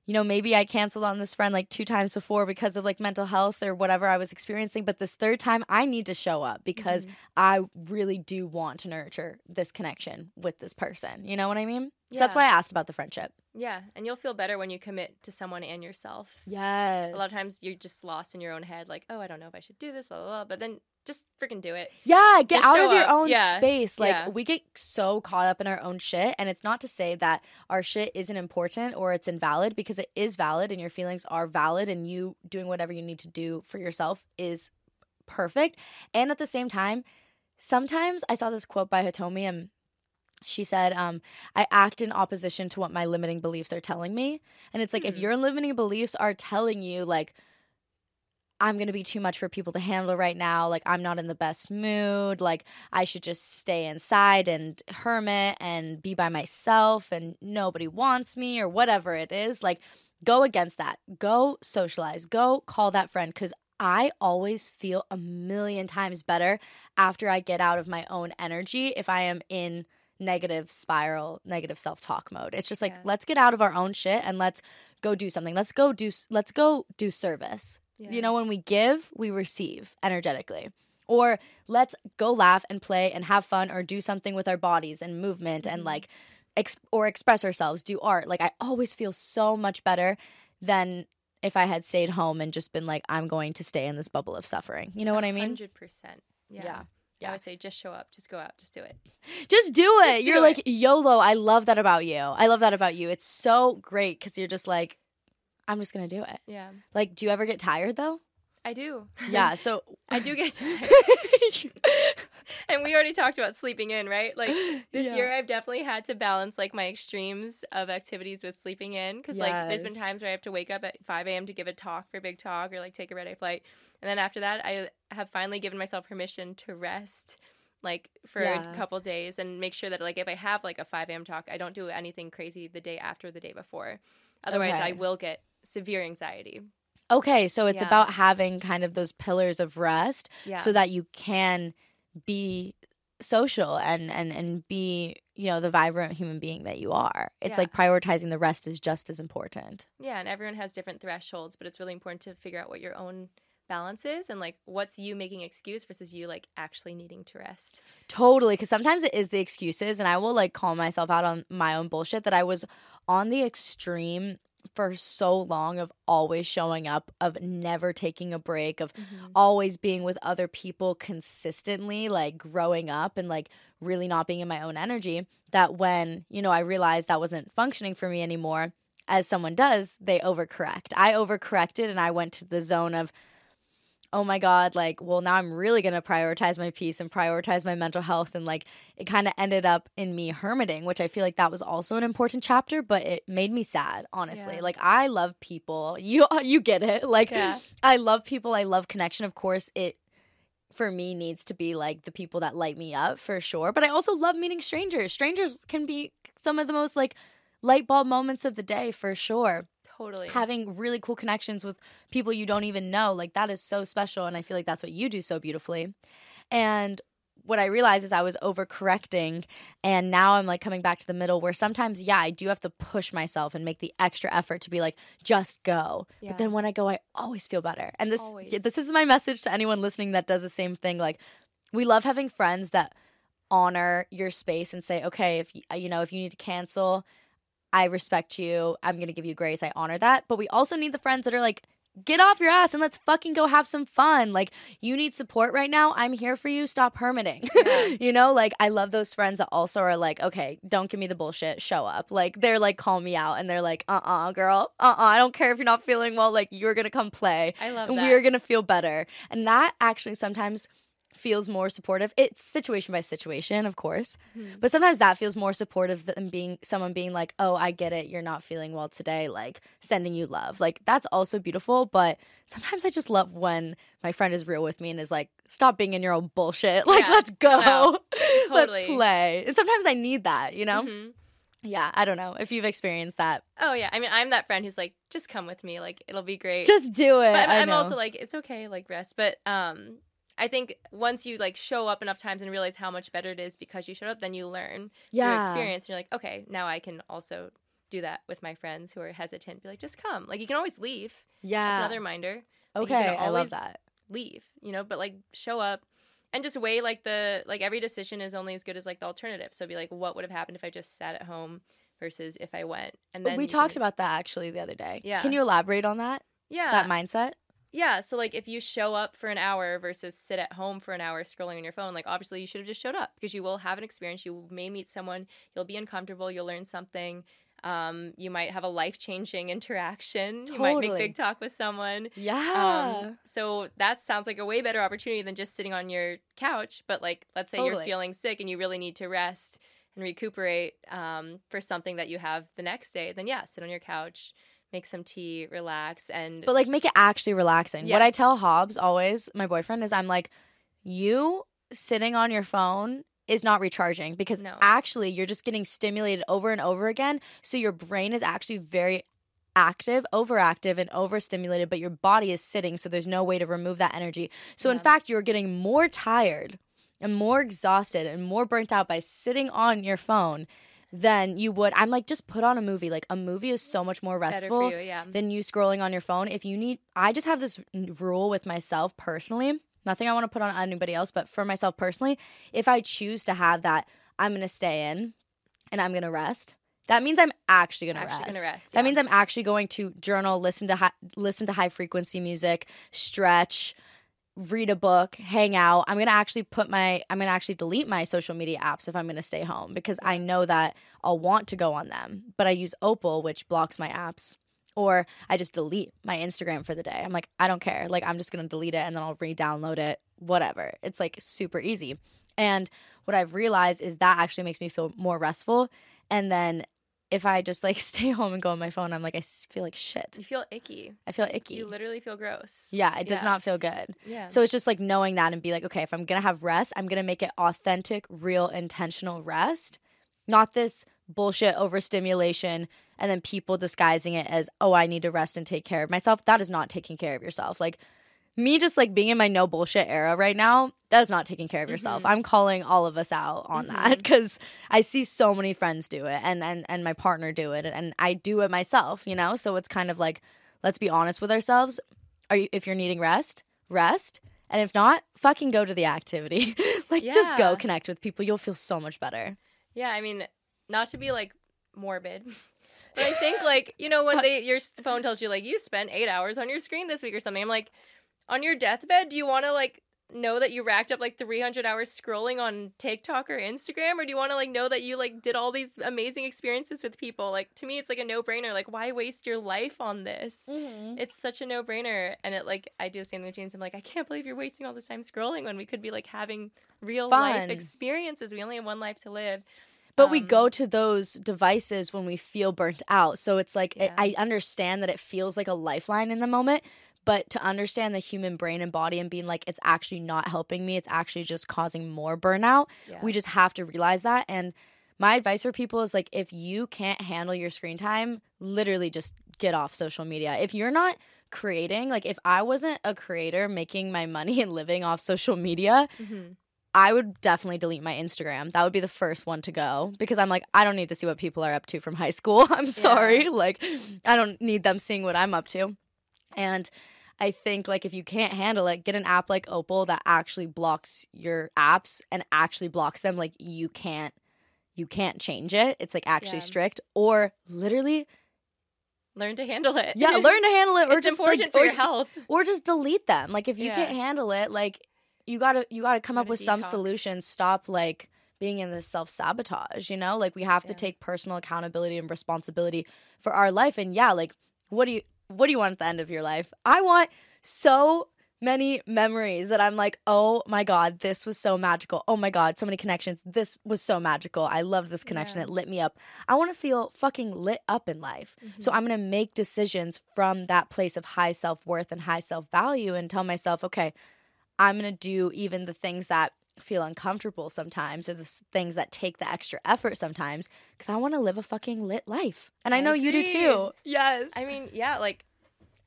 you know, maybe I canceled on this friend like two times before because of like mental health or whatever I was experiencing. But this third time, I need to show up because mm-hmm. I really do want to nurture this connection with this person. You know what I mean? So that's why I asked about the friendship. Yeah, and you'll feel better when you commit to someone and yourself. Yes. A lot of times you're just lost in your own head, like, oh, I don't know if I should do this, blah, blah, blah. But then just freaking do it. Yeah, get Just out of your up. own Yeah. space. Like Yeah. we get so caught up in our own shit and it's not to say that our shit isn't important or it's invalid because it is valid and your feelings are valid and you doing whatever you need to do for yourself is perfect. And at the same time, sometimes I saw this quote by Hitomi and she said, um, I act in opposition to what my limiting beliefs are telling me. And it's like if Hmm. your limiting beliefs are telling you like I'm going to be too much for people to handle right now. Like, I'm not in the best mood. Like, I should just stay inside and hermit and be by myself and nobody wants me or whatever it is. Like, go against that. Go socialize. Go call that friend because I always feel a million times better after I get out of my own energy if I am in negative spiral, negative self talk mode. It's just like, Yeah. let's get out of our own shit and let's go do something. Let's go do, let's go do service. Yeah. You know, when we give, we receive energetically. Or let's go laugh and play and have fun or do something with our bodies and movement and mm-hmm. like ex- or express ourselves, do art. Like I always feel so much better than if I had stayed home and just been like I'm going to stay in this bubble of suffering. You know what I mean? Hundred percent. Yeah. Yeah. I would say, just show up, just go out, just do it. Just do it. Just you're do like it. YOLO. I love that about you. I love that about you. It's so great cuz you're just like I'm just going to do it. Yeah, Like do you ever get tired though? I do. Yeah, so I do get tired. and we already talked about sleeping in, right? Like this Yeah. year, I've definitely had to balance like my extremes of activities with sleeping in because like there's been times where I have to wake up at 5 a.m. to give a talk for Big Talk or like take a red eye flight, and then after that, I have finally given myself permission to rest. Like for Yeah. a couple days, and make sure that like if I have like a 5 a.m. talk, I don't do anything crazy the day after the day before. Otherwise, I will get severe anxiety. Okay, so it's Yeah. about having kind of those pillars of rest Yeah. so that you can be social and and and be, you know, the vibrant human being that you are. It's Yeah. like prioritizing the rest is just as important. Yeah, and everyone has different thresholds, but it's really important to figure out what your own balance is and like what's you making excuse versus you like actually needing to rest. Totally, because sometimes it is the excuses, and I will like call myself out on my own bullshit that I was on the extreme for so long of always showing up, of never taking a break, of mm-hmm. always being with other people consistently, like growing up and like really not being in my own energy. That when, you know, I realized that wasn't functioning for me anymore, as someone does, they overcorrect. I overcorrected and I went to the zone of, oh my God, like, well, now I'm really going to prioritize my peace and prioritize my mental health. And like, it kind of ended up in me hermiting, which I feel like that was also an important chapter, but it made me sad, honestly. Yeah. Like, I love people. You, you get it. Like, Yeah. I love people. I love connection. Of course, it for me needs to be like the people that light me up for sure. But I also love meeting strangers. Strangers can be some of the most like light bulb moments of the day for sure. Totally. Having really cool connections with people you don't even know, like that is so special. And I feel like that's what you do so beautifully. And what I realized is I was overcorrecting. And now I'm like coming back to the middle where sometimes, yeah, I do have to push myself and make the extra effort to be like, just go. Yeah. But then when I go, I always feel better. And this, Always. this is my message to anyone listening that does the same thing. Like, we love having friends that honor your space and say, okay, if you, you know, if you need to cancel, I respect you. I'm going to give you grace. I honor that. But we also need the friends that are like, get off your ass and let's fucking go have some fun. Like, you need support right now. I'm here for you. Stop hermiting. Yeah. you know, like, I love those friends that also are like, okay, don't give me the bullshit. Show up. Like, they're like, call me out and they're like, uh uh girl. Uh uh I don't care if you're not feeling well. Like, you're going to come play I love and that. we're going to feel better. And that actually sometimes feels more supportive. It's situation by situation, of course. Mm-hmm. But sometimes that feels more supportive than being someone being like, "Oh, I get it. You're not feeling well today." Like sending you love. Like that's also beautiful, but sometimes I just love when my friend is real with me and is like, "Stop being in your own bullshit. Like, Yeah. let's go. Wow. let's play." And sometimes I need that, you know? Mhm. Yeah, I don't know if you've experienced that. Oh yeah. I mean, I'm that friend who's like, just come with me. Like, it'll be great. Just do it. but I'm, I'm also like, it's okay. Like rest. But um, I think once you like show up enough times and realize how much better it is because you showed up, then you learn through experience. And you're like, okay, now I can also do that with my friends who are hesitant. Be like, just come. Like you can always leave. Yeah. That's another reminder. that you can okay, I love that. Leave. You know, but like show up. And just weigh like the like every decision is only as good as like the alternative. So be like, what would have happened if I just sat at home versus if I went? And then we talked can- about that actually the other day. Yeah. Can you elaborate on that? yeah That mindset? Yeah, so like if you show up for an hour versus sit at home for an hour scrolling on your phone, like obviously you should have just showed up because you will have an experience. You may meet someone, you'll be uncomfortable, you'll learn something. Um, you might have a life changing interaction. You might make big talk with someone. Yeah. Um, so that sounds like a way better opportunity than just sitting on your couch. But like, let's say you're feeling sick and you really need to rest and recuperate um, for something that you have the next day, then yeah, sit on your couch, make some tea, relax, and but like make it actually relaxing. What I tell Hobbs always, my boyfriend, is I'm like, you sitting on your phone is not recharging because No. actually you're just getting stimulated over and over again. So your brain is actually very active, overactive, and overstimulated, but your body is sitting, so there's no way to remove that energy. So in fact, you're getting more tired and more exhausted and more burnt out by sitting on your phone than you would. I'm like, just put on a movie. Like a movie is so much more restful you. Yeah. than you scrolling on your phone. If you need, I just have this rule with myself personally. Nothing I want to put on anybody else, but for myself personally, if I choose to have that, I'm going to stay in and I'm going to rest. That means I'm actually going to Actually rest. gonna rest, That means I'm actually going to journal, listen to hi- listen to high frequency music, stretch, read a book, hang out. I'm going to actually put my I'm going to actually delete my social media apps if I'm going to stay home because I know that I'll want to go on them. But I use Opal which blocks my apps. Or I just delete my Instagram for the day. I'm like, I don't care. Like I'm just going to delete it and then I'll re-download it, whatever. It's like super easy. And what I've realized is that actually makes me feel more restful. And then if I just like stay home and go on my phone, I'm like, I feel like shit. You feel icky. I feel icky. You literally feel gross. Yeah, it does Yeah. not feel good. Yeah. So it's just like knowing that and be like, okay, if I'm gonna have rest, I'm gonna make it authentic, real, intentional rest, not this bullshit overstimulation and then people disguising it as, oh, I need to rest and take care of myself. That is not taking care of yourself. Like me just like being in my no bullshit era right now, that is not taking care of yourself. Mm-hmm. I'm calling all of us out on that because I see so many friends do it and, and and my partner do it and I do it myself, you know? So it's kind of like, let's be honest with ourselves. Are you if you're needing rest, rest. And if not, fucking go to the activity. like just go connect with people. You'll feel so much better. Yeah, I mean, not to be like morbid, but I think like you know when they your phone tells you like you spent eight hours on your screen this week or something. I'm like, on your deathbed, do you want to like know that you racked up like 300 hours scrolling on TikTok or Instagram? Or do you want to like know that you like did all these amazing experiences with people? Like to me it's like a no-brainer. Like why waste your life on this? Mm-hmm. it's such a no-brainer. And it like I do the same thing with James. I'm like I can't believe you're wasting all this time scrolling when we could be like having real life experiences. We only have one life to live. But we Um, go to those devices when we feel burnt out. So it's like Yeah. I I understand that it feels like a lifeline in the moment, but to understand the human brain and body and being like it's actually not helping me, it's actually just causing more burnout. yeah We just have to realize that and my advice for people is like if you can't handle your screen time, literally just get off social media. If you're not creating, like if I wasn't a creator making my money and living off social media, Mhm. I would definitely delete my Instagram. That would be the first one to go because I'm like, I don't need to see what people are up to from high school. I'm sorry. Like, I don't need them seeing what I'm up to. And I think, like, if you can't handle it, get an app like Opal that actually blocks your apps and actually blocks them. Like, you can't. You can't change it. It's like actually Yeah. strict, or literally, learn to handle it yeah, learn to handle it, or it's just important like, for or, your health or just delete them. Like if you Yeah. can't handle it, like you gotta you gotta come up Gotta with some detox. solutions. Stop like being in this self sabotage. You know, like we have to take personal accountability and responsibility for our life. And yeah, like what do you what do you want at the end of your life? I want so many memories that I'm like, oh my God, this was so magical. Oh my God, so many connections. This was so magical. I love this connection. Yeah. It lit me up. I want to feel fucking lit up in life. So Mm-hmm. I'm going to make decisions from that place of high self worth and high self value and tell myself, okay, I'm going to do even the things that feel uncomfortable sometimes or the things that take the extra effort sometimes because I want to live a fucking lit life. And I, know you do too. Yes. I mean, yeah, like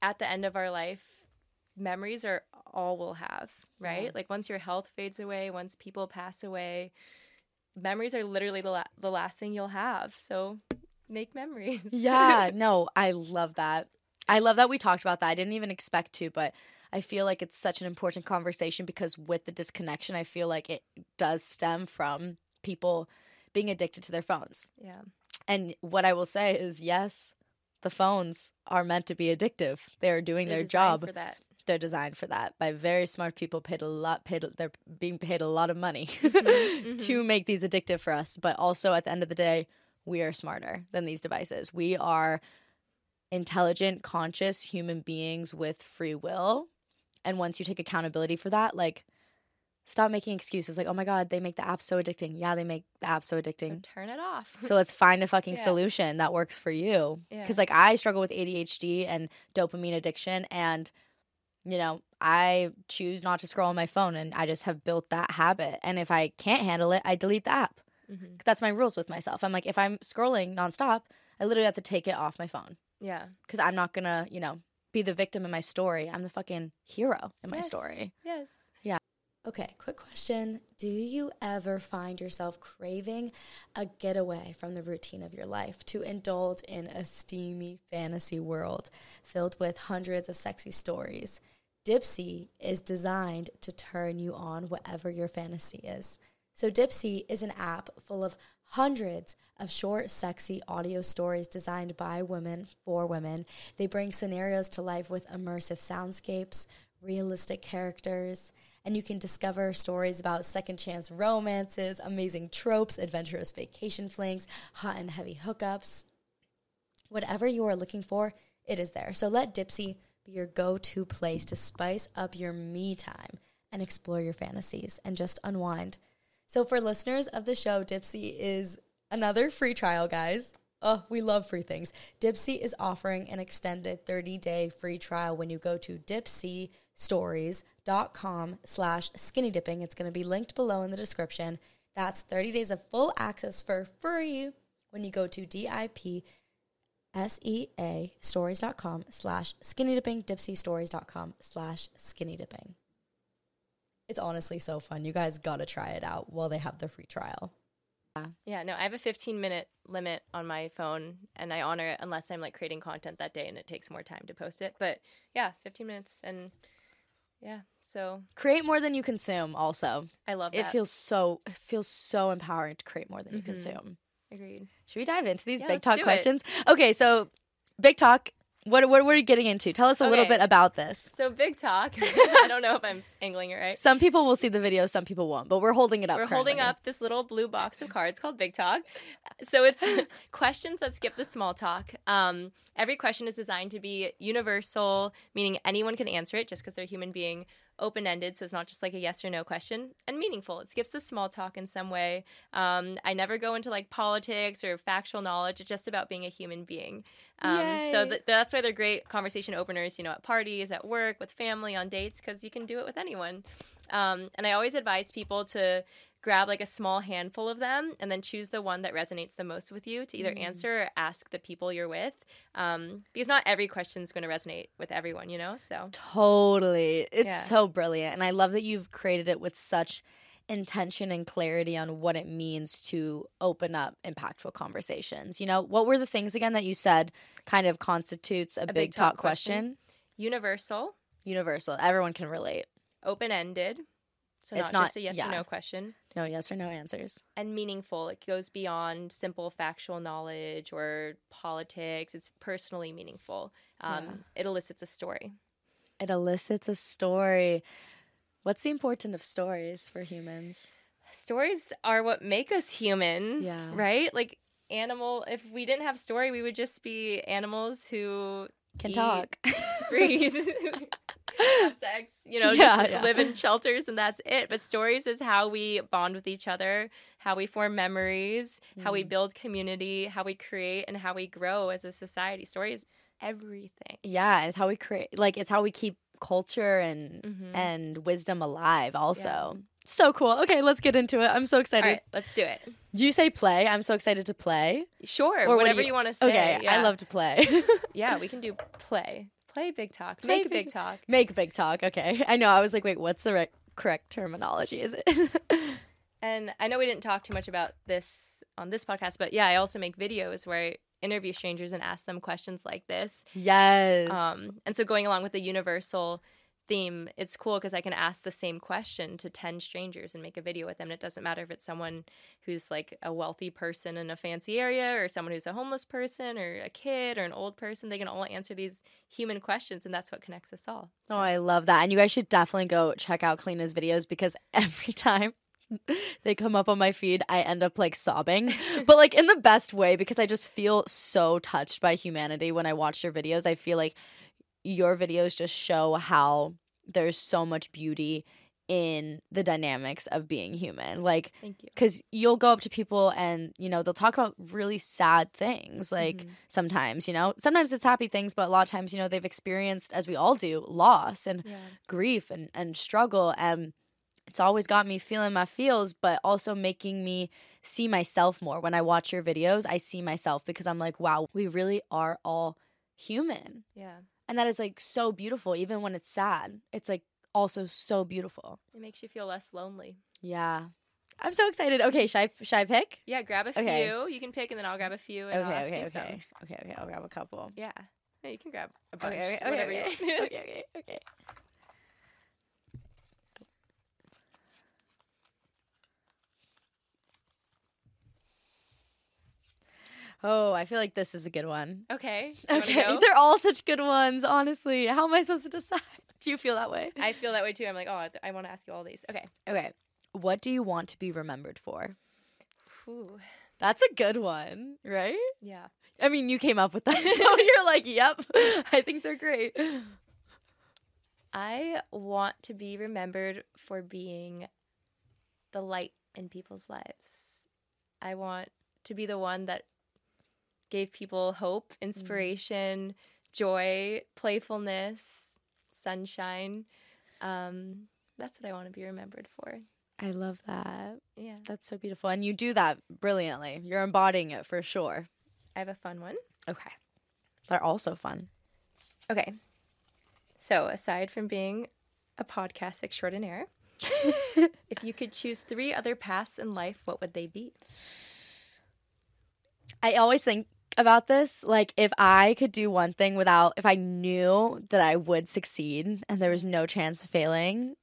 at the end of our life, memories are all we'll have, right? Yeah. Like once your health fades away, once people pass away, memories are literally the, la- the last thing you'll have. So make memories. Yeah, no, I love that. I love that we talked about that. I didn't even expect to, but I feel like it's such an important conversation because with the disconnection, I feel like it does stem from people being addicted to their phones. yeah. And what I will say is, yes, the phones are meant to be addictive. They are doing They're their designed job. for that. They're designed for that by very smart people. Paid a lot. Paid. They're being paid a lot of money Mm-hmm, to make these addictive for us. But also, at the end of the day, we are smarter than these devices. We are intelligent, conscious human beings with free will. And once you take accountability for that, like stop making excuses like, oh my God, they make the app so addicting. Yeah, they make the app so So addicting. turn it off. So let's find a fucking Yeah. solution that works for you. Yeah. Because like I struggle with ADHD and dopamine addiction and you know, I choose not to scroll on my phone and I just have built that habit. And if I can't handle it, I delete the app. Mhm. That's my rules with myself. I'm like, if I'm scrolling nonstop, I literally have to take it off my phone Yeah. because I'm not gonna, you know, be the victim in my story. I'm the fucking hero in my Yes. story. Yes. Yeah. Okay, quick question. Do you ever find yourself craving a getaway from the routine of your life to indulge in a steamy fantasy world filled with hundreds of sexy stories? Dipsea is designed to turn you on whatever your fantasy is. So, Dipsea is an app full of hundreds of short, sexy audio stories designed by women for women. They bring scenarios to life with immersive soundscapes, realistic characters, and you can discover stories about second chance romances, amazing tropes, adventurous vacation flings, hot and heavy hookups. Whatever you are looking for, it is there. So let Dipsea be your go to place to spice up your me time and explore your fantasies and just unwind. So, for listeners of the show, Dipsea is another free trial, guys. Oh, we love free things. Dipsea is offering an extended 30-day free trial when you go to dipseastories.com slash skinny dipping. It's going to be linked below in the description. That's 30 days of full access for free when you go to DIP S-E-A stories.com slash skinny dipping, dipseastories.com slash skinny dipping. It's honestly so fun. You guys got to try it out while they have the free trial. Yeah, no, I have a 15 minute limit on my phone and I honor it unless I'm like creating content that day and it takes more time to post it. But yeah, 15 minutes and yeah, so Create more than you consume. Also, I love that. it feels so it feels so empowering to create more than you Mhm. consume. agreed. Should we dive into these Yeah, big talk do it. questions? Okay, so big talk. What what, are you getting into? Tell us a little bit about this. So big talk. I don't know if I'm angling it right. Some people will see the video, some people won't, but we're holding it up. We're holding up this little blue box of cards called Big Talk. So it's questions that skip the small talk. Um, every question is designed to be universal, meaning anyone can answer it just because they're a human being. Open ended, so it's not just like a yes or no question, and meaningful. It skips the small talk in some way. Um, I never go into like politics or factual knowledge. It's just about being a human being. Um, so th- that's why they're great conversation openers, you know, at parties, at work, with family, on dates, because you can do it with anyone. Um, and I always advise people to grab like a small handful of them and then choose the one that resonates the most with you to either answer or ask the people you're with. Um, because not every question is going to resonate with everyone, you know? So Totally. It's Yeah. so brilliant. And I love that you've created it with such intention and clarity on what it means to open up impactful conversations. You know, what were the things again that you said kind of constitutes a, big, talk, question? universal, Universal. Everyone can relate. open ended. So It's not, not- just a yes yeah. or no question. No yes or no answers. And meaningful. It goes beyond simple factual knowledge or politics. It's personally meaningful. Um, Yeah. It elicits a story. It elicits a story. What's the importance of stories for humans? stories are what make us human Yeah. right like animal if we didn't have story we would just be animals who Can eat, talk. breathe have sex you know Yeah, just yeah. live in shelters and that's it but stories is how we bond with each other how we form memories how Mm. we build community how we create and how we grow as a society stories everything yeah, it's how we create like it's how we keep culture and Mhm. and wisdom alive also. So cool. Okay, let's get into it. I'm so excited. right let's do it Do you say play? I'm so excited to play. sure Or what whatever you- you, want to say Okay, I love to play. yeah we can do play play big talk Play make a big big talk Make big talk. Okay. I know. I was like, wait, what's the re- correct terminology? Is it? And I know we didn't talk too much about this on this podcast, but yeah, I also make videos where I interview strangers and ask them questions like this. yes. Um, and so going along with the universal theme, it's cool because I can ask the same question to 10 strangers and make a video with them. And it doesn't matter if it's someone who's like a wealthy person in a fancy area or someone who's a homeless person or a kid or an old person. They can all answer these human questions, and that's what connects us all. Oh, I love that. And you guys should definitely go check out Kalina's videos because every time they come up on my feed, I end up like sobbing, but like in the best way because I just feel so touched by humanity when I watch your videos. I feel like your videos just show how there's so much beauty in the dynamics of being human. Like, Thank you. because you'll go up to people and you know they'll talk about really sad things like Mhm. sometimes you know sometimes it's happy things but a lot of times you know they've experienced as we all do loss and Yeah. grief and, and struggle and it's always got me feeling my feels but also making me see myself more when i watch your videos i see myself because i'm like wow we really are all human Yeah. And that is like so beautiful even when it's sad it's like also so beautiful It makes you feel less lonely. yeah i'm so excited okay should i should i pick Yeah, grab a Okay. few. You can pick, and then I'll grab a few, and I'll okay ask okay you okay some. okay okay i'll grab a couple Yeah. You can grab a bunch. okay okay whatever okay you okay, want. okay okay okay Oh, I feel like this is a good one. okay. Okay, go? they're all such good ones. Honestly, how am I supposed to decide? Do you feel that way? I feel that way too. I'm like, oh, I, I want to ask you all these. Okay. Okay, what do you want to be remembered for? Ooh. That's a good one, right? Yeah. I mean, you came up with that, so you're like, "Yep, I think they're great." I want to be remembered for being the light in people's lives. I want to be the one that gave people hope, inspiration, joy, playfulness, sunshine. Um, that's what I want to be remembered for. I love that. Yeah. That's so beautiful, and you do that brilliantly. You're embodying it for sure. I have a fun one. Okay, they're also fun. Okay. So, aside from being a podcast extraordinaire, if you could choose three other paths in life, what would they be? I always think about this like if I could do one thing without if I knew that I would succeed and there was no chance of failing,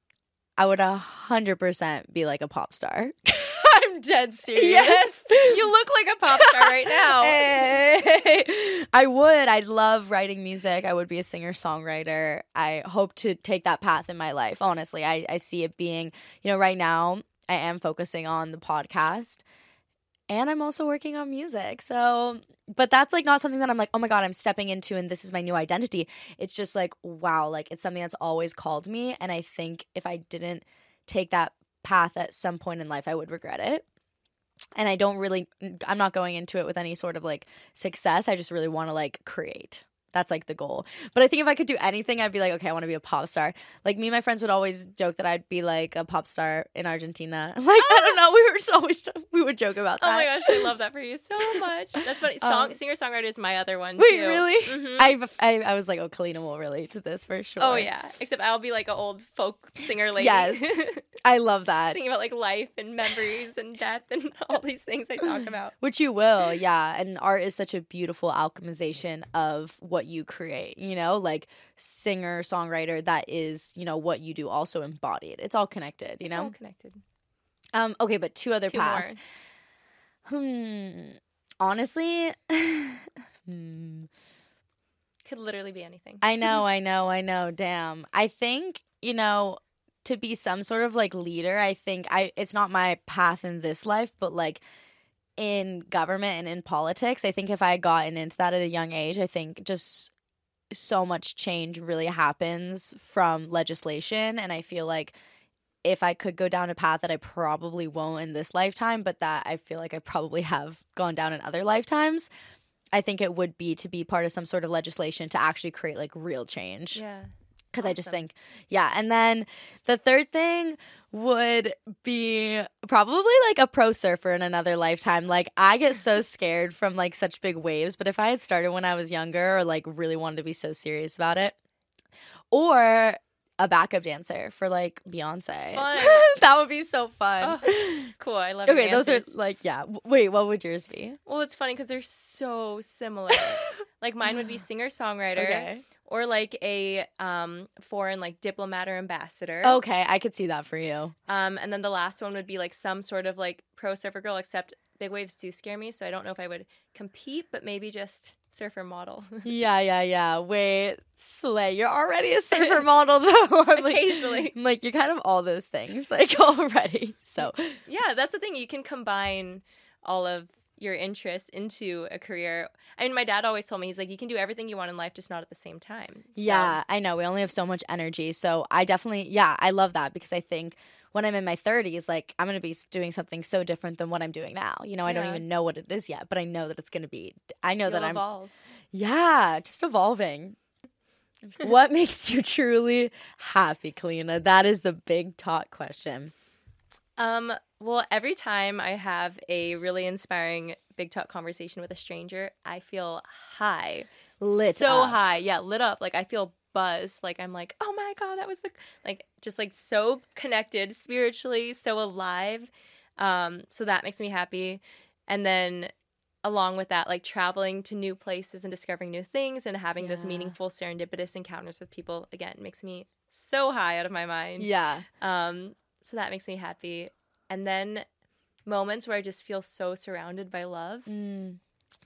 I would a hundred percent be like a pop star. I'm I'm dead serious. Yes, you look like a pop star right now. Hey, I would. I'd love writing music. I would be a singer songwriter. I hope to take that path in my life. Honestly, I, I see it being, you know, right now I am focusing on the podcast and I'm also working on music. So, but that's like not something that I'm like, oh my God, I'm stepping into and this is my new identity. It's just like, wow, like it's something that's always called me. And I think if I didn't take that path at some point in life, I would regret it. And I don't really, I'm not going into it with any sort of like success. I just really want to like create. That's like the goal. But I think if I could do anything, I'd be like, okay, I want to be a pop star. Like me and my friends would always joke that I'd be like a pop star in Argentina. Like I don't know, we were so always we would joke about that. Oh my gosh, I love that for you so much. That's funny. Song Um, singer songwriter is my other one. Wait, too. really? Mhm. I, I I was like, oh, Kalina will relate to this for sure. Oh yeah, except I'll be like an old folk singer lady. Yes. I love that. singing about like life and memories and death and all these things I talk about. Which you will, yeah. And art is such a beautiful alchemization of what you create, you know, like singer, songwriter, that is, you know, what you do also embodied. It's all connected, you It's all know? connected. Um, okay, but two other Two paths. more. Hmm. Honestly, hmm. Could literally be anything. I know, I know, I know. Damn. I think, you know, to be some sort of like leader, I think I it's not my path in this life, but like in government and in politics, I think if I had gotten into that at a young age, I think just so much change really happens from legislation and I feel like if I could go down a path that I probably won't in this lifetime, but that I feel like I probably have gone down in other lifetimes, I think it would be to be part of some sort of legislation to actually create like real change. Yeah. Because I just think, yeah. And then the third thing would be probably like a pro surfer in another lifetime. Like I get so scared from like such big waves, but if I had started when I was younger or like really wanted to be so serious about it, or a backup dancer for like Beyonce. That would be so fun. Cool. I love. That. Okay, those are like yeah. Wait, what would yours be? Well, it's funny because they're so similar. like mine would be singer songwriter Okay. or like a um, foreign like diplomat or ambassador. Okay, I could see that for you. Um, and then the last one would be like some sort of like pro surfer girl, except big waves do scare me, so I don't know if I would compete, but maybe just surfer model. Yeah, yeah, yeah. Wait, Slay, you're already a surfer model though. I'm like, Occasionally. I'm like you're kind of all those things like already. So yeah, that's the thing. You can combine all of your interests into a career. I mean, my dad always told me he's like, you can do everything you want in life, just not at the same time. So- yeah, I know we only have so much energy. So I definitely, yeah, I love that because I think when I'm in my 30s, like I'm gonna be doing something so different than what I'm doing now. You know, I don't even know what it is yet, but I know that it's gonna be. I know You'll that I'm. Yeah, just evolving. what makes you truly happy, Kalina? That is the big talk question. Um, well, every time I have a really inspiring big talk conversation with a stranger, I feel high. Lit so up. high. Yeah, lit up. Like I feel buzzed. Like I'm like, oh my god, that was the like just like so connected spiritually, so alive. Um, so that makes me happy. And then along with that, like traveling to new places and discovering new things and having those meaningful serendipitous encounters with people again makes me so high out of my mind. Yeah. Um, so that makes me happy. And then moments where I just feel so surrounded by love. Mm.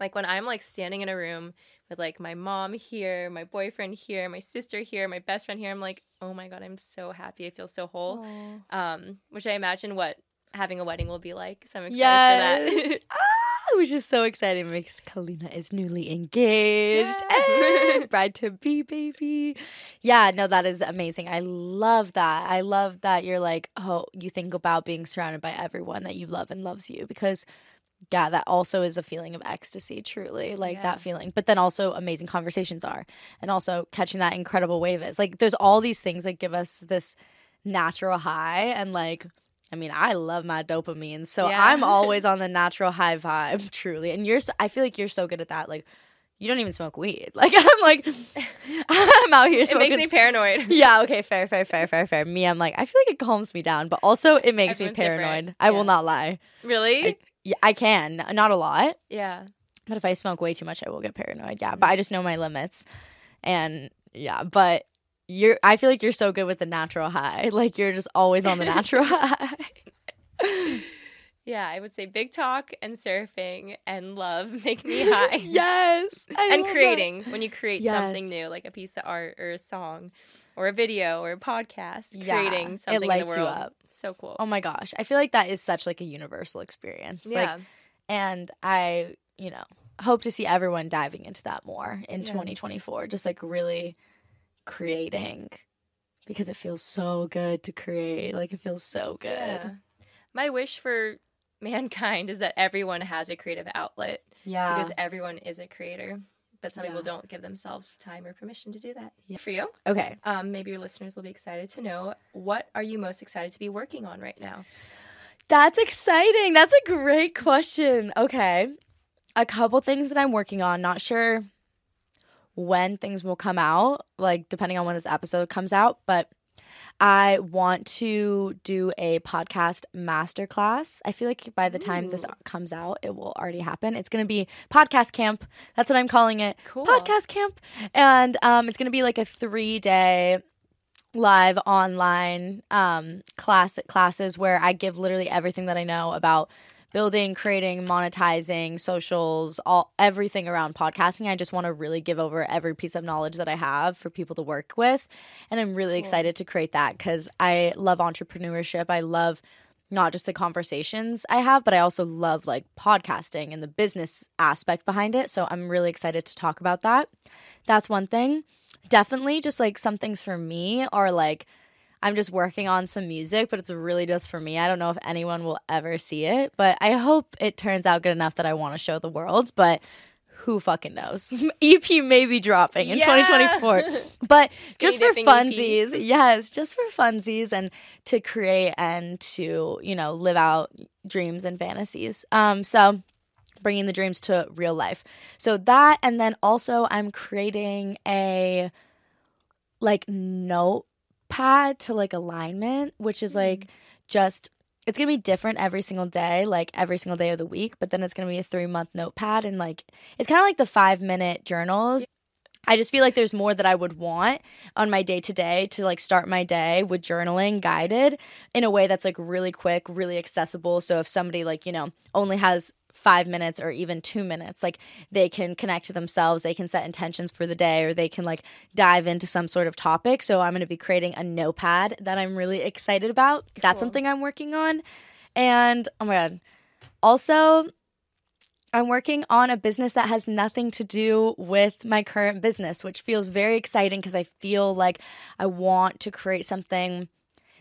Like when I'm like standing in a room with like my mom here, my boyfriend here, my sister here, my best friend here, I'm like, oh my god, I'm so happy. I feel so whole. Um, which I imagine what having a wedding will be like. So I'm excited for Yes. that. ah, which is so exciting because Kalina is newly engaged. Eh, bride to be, baby. Yeah, no, that is amazing. I love that. I love that you're like, oh, you think about being surrounded by everyone that you love and loves you because. Yeah, that also is a feeling of ecstasy, truly, like Yeah. that feeling. But then also, amazing conversations are, and also catching that incredible wave is like, there's all these things that give us this natural high, and like, I mean, I love my dopamine, so Yeah. I'm always on the natural high vibe, truly. And you're, so, I feel like you're so good at that. Like, you don't even smoke weed. Like, I'm like, I'm out here Smoking. it makes me paranoid. yeah, okay, fair, fair, fair, fair, fair. Me, I'm like, I feel like it calms me down, but also it makes Everyone's me different. paranoid. I will not lie. really? I, yeah, I can, not a lot, yeah. but if I smoke way too much, I will get paranoid. Yeah, but I just know my limits, and yeah, but you're. I feel like you're so good with the natural high. Like you're just always on the natural high. Yeah, I would say big talk and surfing and love make me high. yes. I and love that. creating when you create something new, like a piece of art or a song or a video or a podcast, Yeah, creating it something in lights the you world. up. So cool. Oh my gosh. I feel like that is such like a universal experience. yeah. Like and I, you know, hope to see everyone diving into that more in Yeah. 2024. Just like really creating because it feels so good to create. Like it feels so good. Yeah. My wish for mankind is that everyone has a creative outlet Yeah. because everyone is a creator. But some people don't give themselves time or permission to do that. Yeah. For you, okay. um, maybe your listeners will be excited to know what are you most excited to be working on right now? That's exciting. That's a great question. Okay. A couple things that I'm working on. Not sure when things will come out, like depending on when this episode comes out, but I want to do a podcast masterclass. I feel like by the time this comes out, it will already happen. It's going to be podcast camp. That's what I'm calling it. Cool. Podcast camp. And um, it's going to be like a three day live online um, class classes where I give literally everything that I know about building, creating, monetizing, socials, all everything around podcasting. I just want to really give over every piece of knowledge that I have for people to work with, and I'm really excited to create that cuz I love entrepreneurship. I love not just the conversations I have, but I also love like podcasting and the business aspect behind it. So I'm really excited to talk about that. That's one thing. Definitely just like some things for me are like I'm just working on some music, but it's really just for me. I don't know if anyone will ever see it, but I hope it turns out good enough that I want to show the world, but who fucking knows? EP may be dropping in Yeah. 2024. But just for dipping EP. funsies, yes, just for funsies and to create and to, you know, live out dreams and fantasies. Um so bringing the dreams to real life. So that and then also I'm creating a like notepad to like alignment, which is like mm. just it's gonna be different every single day, like every single day of the week, but then it's gonna be a three month notepad and like it's kind of like the five minute journals. I just feel like there's more that I would want on my day to day to like start my day with journaling guided in a way that's like really quick, really accessible. So if somebody like, you know, only has five minutes or even two minutes, like they can connect to themselves, they can set intentions for the day, or they can like dive into some sort of topic. So I'm going to be creating a notepad that I'm really excited about. That's something I'm working on. And oh my God. Also, I'm working on a business that has nothing to do with my current business, which feels very exciting because I feel like I want to create something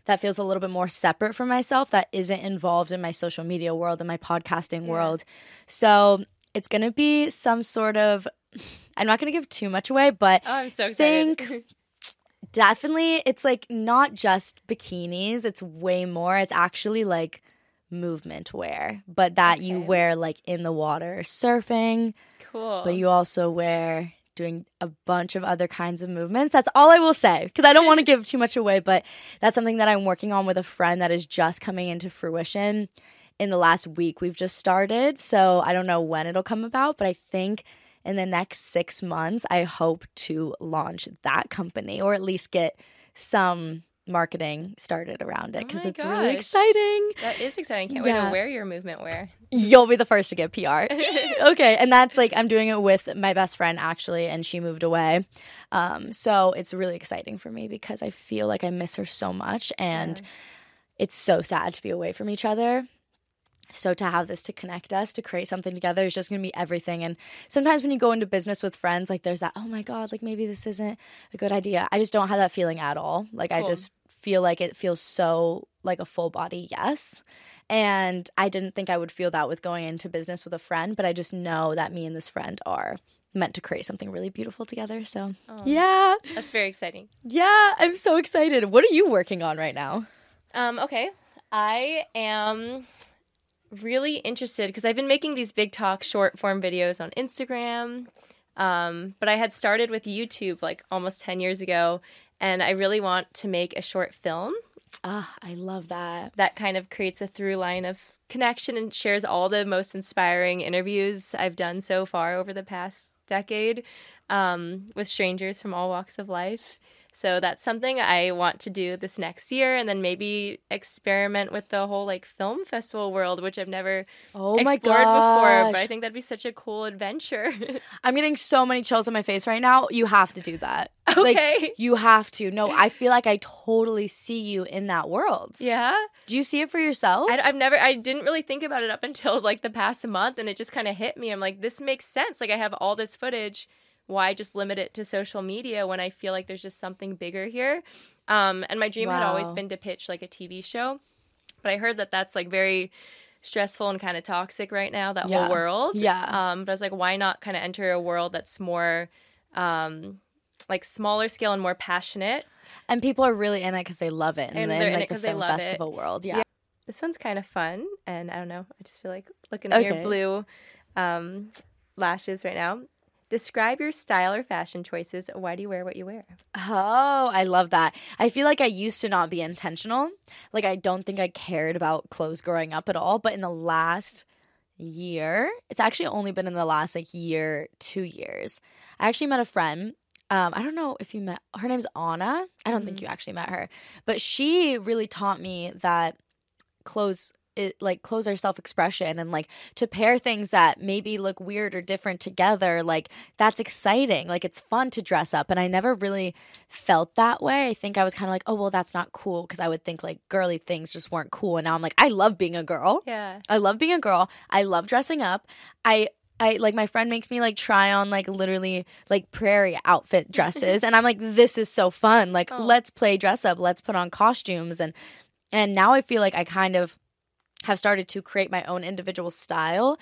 that feels a little bit more separate from myself that isn't involved in my social media world and my podcasting Yeah. world. So it's going to be some sort of, I'm not going to give too much away, but Oh, I'm so excited. Think- definitely it's like not just bikinis, it's way more. It's actually like movement wear, but that you wear like in the water surfing, cool. but you also wear doing a bunch of other kinds of movements. That's all I will say because I don't want to give too much away, but that's something that I'm working on with a friend that is just coming into fruition in the last week. We've just started, so I don't know when it'll come about, but I think in the next 6 months I hope to launch that company or at least get some marketing started around it Oh because my it's really exciting. that is exciting. Can't wait to wear your movement wear. You'll be the first to get PR. okay, and that's like I'm doing it with my best friend actually, and she moved away. Um, so it's really exciting for me because I feel like I miss her so much, and it's so sad to be away from each other. So to have this to connect us, to create something together is just going to be everything. And sometimes when you go into business with friends, like there's that, oh my god, like maybe this isn't a good idea. I just don't have that feeling at all. Like I just feel like it feels so like a full body yes. And I didn't think I would feel that with going into business with a friend, but I just know that me and this friend are meant to create something really beautiful together. So, Oh. yeah. That's very exciting. Yeah, I'm so excited. What are you working on right now? Um, okay. I am really interested because I've been making these big talk short form videos on Instagram. Um, but I had started with YouTube like almost 10 years ago, and I really want to make a short film Ah, I love that. that kind of creates a through line of connection and shares all the most inspiring interviews I've done so far over the past decade um, with strangers from all walks of life. So that's something I want to do this next year and then maybe experiment with the whole like film festival world, which I've never Oh my explored before. But. I think that'd be such a cool adventure. I'm getting so many chills on my face right now. You have to do that. Okay. Like, you have to. No, I feel like I totally see you in that world. yeah. Do you see it for yourself? I, I've never, I didn't really think about it up until like the past month, and it just kind of hit me. I'm like, this makes sense. Like, I have all this footage. Why just limit it to social media when I feel like there's just something bigger here? Um, and my dream had always been to pitch like a TV show, but I heard that that's like very stressful and kind of toxic right now. That Yeah. whole world. Yeah. Um, but I was like, why not kind of enter a world that's more, um, like smaller scale and more passionate? and people are really in it because they love it. And in they're in like it the they film love it. festival world. Yeah. Yeah. This one's kind of fun, and I don't know. I just feel like looking at your blue um, lashes right now. Describe your style or fashion choices. Why do you wear what you wear? Oh, I love that. I feel like I used to not be intentional. Like I don't think I cared about clothes growing up at all, but in the last year, it's actually only been in the last like year, 2 years. I actually met a friend um, I don't know if you met her name's Anna. I don't think you actually met her, but she really taught me that clothes it like clothes are self-expression and like to pair things that maybe look weird or different together like that's exciting like it's fun to dress up and i never really felt that way i think i was kind of like oh well that's not cool because i would think like girly things just weren't cool and now i'm like i love being a girl Yeah. I love being a girl. I love dressing up. I I like my friend makes me like try on like literally like prairie outfit dresses and I'm like this is so fun. Like Oh. let's play dress up, let's put on costumes and and now I feel like I kind of have started to create my own individual style.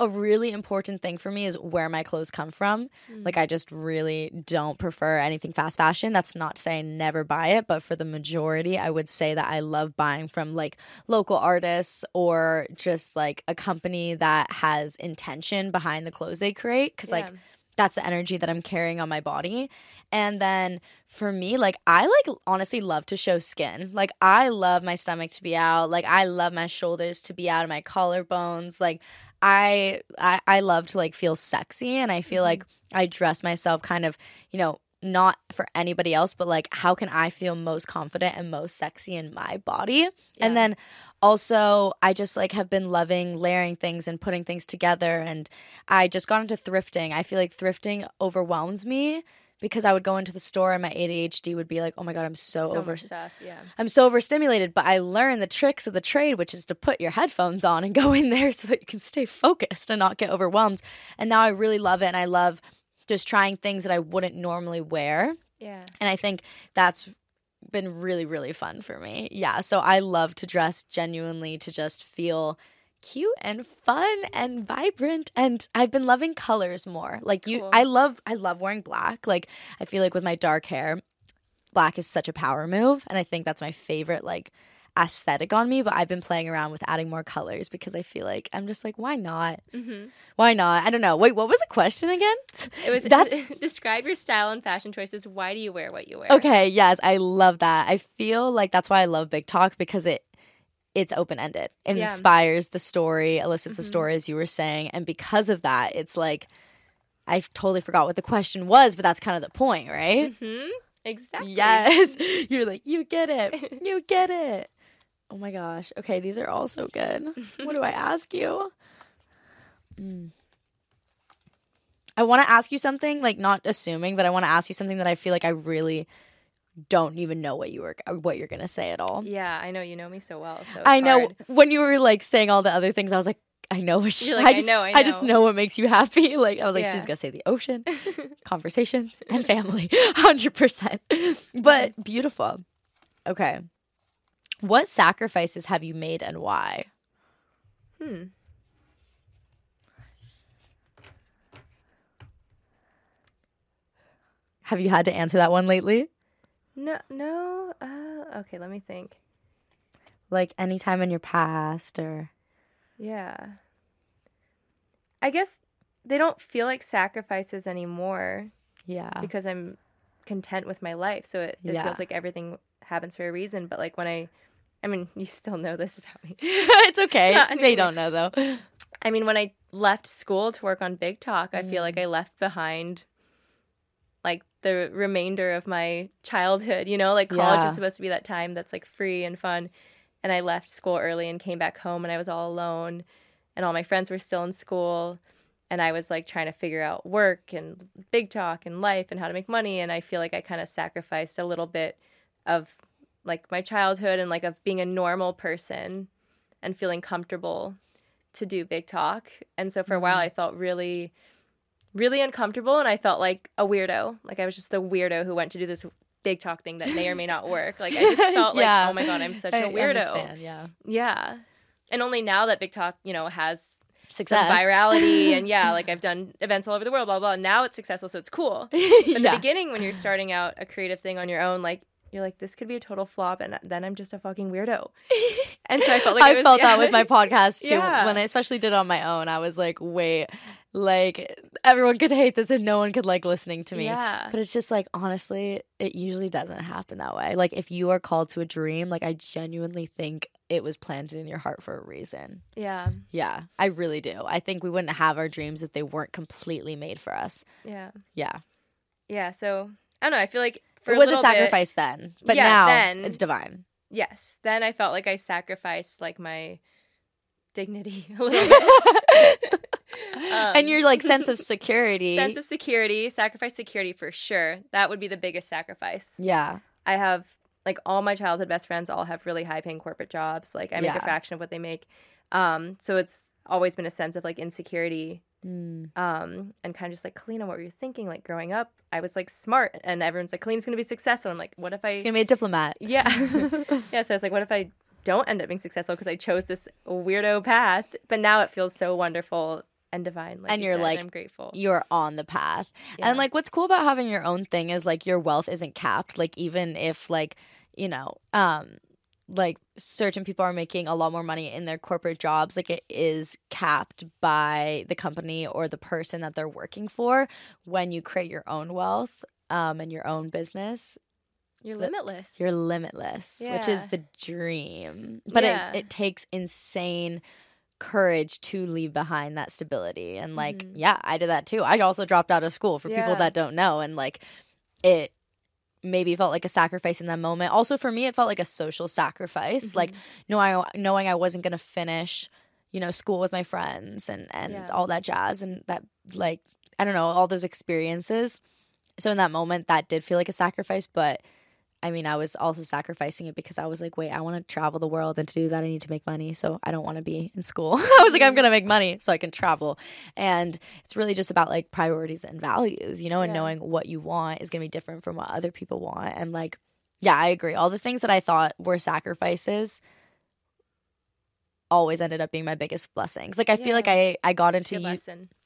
A really important thing for me is where my clothes come from. Mm. Like I just really don't prefer anything fast fashion. That's not to say I never buy it, but for the majority, I would say that I love buying from like local artists or just like a company that has intention behind the clothes they create cuz like that's the energy that I'm carrying on my body. And then for me, like I like honestly love to show skin. Like I love my stomach to be out. Like I love my shoulders to be out of my collarbones. Like I I, I love to like feel sexy and I feel Mm-hmm. like I dress myself kind of, you know, not for anybody else, but like how can I feel most confident and most sexy in my body? And then also I just like have been loving layering things and putting things together and I just got into thrifting. I feel like thrifting overwhelms me because I would go into the store and my ADHD would be like, "Oh my god, I'm so, So over stuff. Yeah. I'm so overstimulated, but I learned the tricks of the trade, which is to put your headphones on and go in there so that you can stay focused and not get overwhelmed. And now I really love it and I love just trying things that I wouldn't normally wear. Yeah. And I think that's been really, really fun for me. Yeah. So I love to dress genuinely to just feel cute and fun and vibrant. And I've been loving colors more. Like you Cool. I love I love wearing black. Like I feel like with my dark hair, black is such a power move. And I think that's my favorite like aesthetic on me. But I've been playing around with adding more colors because I feel like I'm just like, why not? hmm Why not? I don't know. Wait, what was the question again? It was That's describe your style and fashion choices. Why do you wear what you wear? Okay, yes, I love that. I feel like that's why I love Big Talk because it it's open ended. It Yeah. inspires the story, elicits the Mhm. story as you were saying, and because of that, it's like I totally forgot what the question was, but that's kind of the point, right? hmm Exactly. Yes, you're like you get it, you get it. Oh my gosh. Okay, these are all so good. What do I ask you? Mm. I want to ask you something, like not assuming, but I want to ask you something that I feel like I really don't even know what you were what you're gonna say at all. Yeah, I know you know me so well. So I know hard. when you were like saying all the other things, I was like, I know what she. Like, I just, know, I just know. know what makes you happy. Like I was like, Yeah. she's gonna say the ocean, conversations, and family, hundred percent. But beautiful. Okay, what sacrifices have you made and why? Hmm. Have you had to answer that one lately? No, no. Uh, okay, let me think. Like any time in your past, or Yeah. I guess they don't feel like sacrifices anymore yeah, because I'm content with my life. So it, it Yeah. feels like everything happens for a reason. But like when I, I mean, you still know this about me. it's okay. Not they anymore. don't know though. I mean, when I left school to work on Big Talk, I feel Mm. like I left behind like the remainder of my childhood, you know, like college Yeah. is supposed to be that time that's like free and fun. And I left school early and came back home and I was all alone and all my friends were still in school and I was like trying to figure out work and big talk and life and how to make money and I feel like I kind of sacrificed a little bit of like my childhood and like of being a normal person and feeling comfortable to do big talk. And so for a while mm-hmm. I felt really really uncomfortable and I felt like a weirdo. Like I was just the weirdo who went to do this big talk thing that may or may not work. Like I just felt Yeah. like, oh my god, I'm such I a weirdo. understand, yeah. Yeah. And only now that Big Talk, you know, has Success. some virality and yeah, like I've done events all over the world, blah blah. Now it's successful, so it's cool. But in the beginning, when you're starting out a creative thing on your own, like you're like, this could be a total flop, and then I'm just a fucking weirdo. And so I felt like I was, felt yeah. that with my podcast too. Yeah. When I especially did it on my own, I was like, wait, like everyone could hate this and no one could like listening to me. Yeah. But it's just like honestly, it usually doesn't happen that way. Like if you are called to a dream, like I genuinely think it was planted in your heart for a reason. Yeah, Yeah, I really do. I think we wouldn't have our dreams if they weren't completely made for us. yeah, Yeah. yeah. So I don't know. I feel like for it was a bit- sacrifice then, but Yeah, now then- it's divine. yes. Then I felt like I sacrificed like my dignity a little bit. Um, and your like sense of security. sense of security, sacrifice security for sure. That would be the biggest sacrifice. yeah. I have like all my childhood best friends all have really high paying corporate jobs. Like I make Yeah. a fraction of what they make. Um, so it's always been a sense of like insecurity. Mm. Um, and kind of just like, Kalina, what were you thinking? Like growing up, I was like smart and everyone's like, Kalina's gonna be successful. I'm like, what if I She's gonna be a diplomat. Yeah. yeah, so I was like, what if I don't end up being successful because I chose this weirdo path? But now it feels so wonderful and divine. Like And you you're said, like, I'm grateful. You're on the path. Yeah. And like what's cool about having your own thing is like your wealth isn't capped. Like even if like, you know, um like certain people are making a lot more money in their corporate jobs, like it is capped by the company or the person that they're working for when you create your own wealth um and your own business. You're the- limitless. You're limitless, which is the dream. But Yeah. it, it takes insane courage to leave behind that stability. And like, Mhm. yeah, I did that too. I also dropped out of school for people that don't know. And like, it maybe felt like a sacrifice in that moment. Also, for me, it felt like a social sacrifice. Like, Mm-hmm. knowing, knowing I wasn't going to finish, you know, school with my friends and, and Yeah. all that jazz and that, like, I don't know, all those experiences. So in that moment, that did feel like a sacrifice, but I mean, I was also sacrificing it because I was like, wait, I want to travel the world, and to do that, I need to make money. So I don't want to be in school. I was like, I'm mm-hmm. gonna make money so I can travel, and it's really just about like priorities and values, you know, and Yeah. knowing what you want is gonna be different from what other people want, and like, yeah, I agree. All the things that I thought were sacrifices always ended up being my biggest blessings. Like I feel like I I got into U-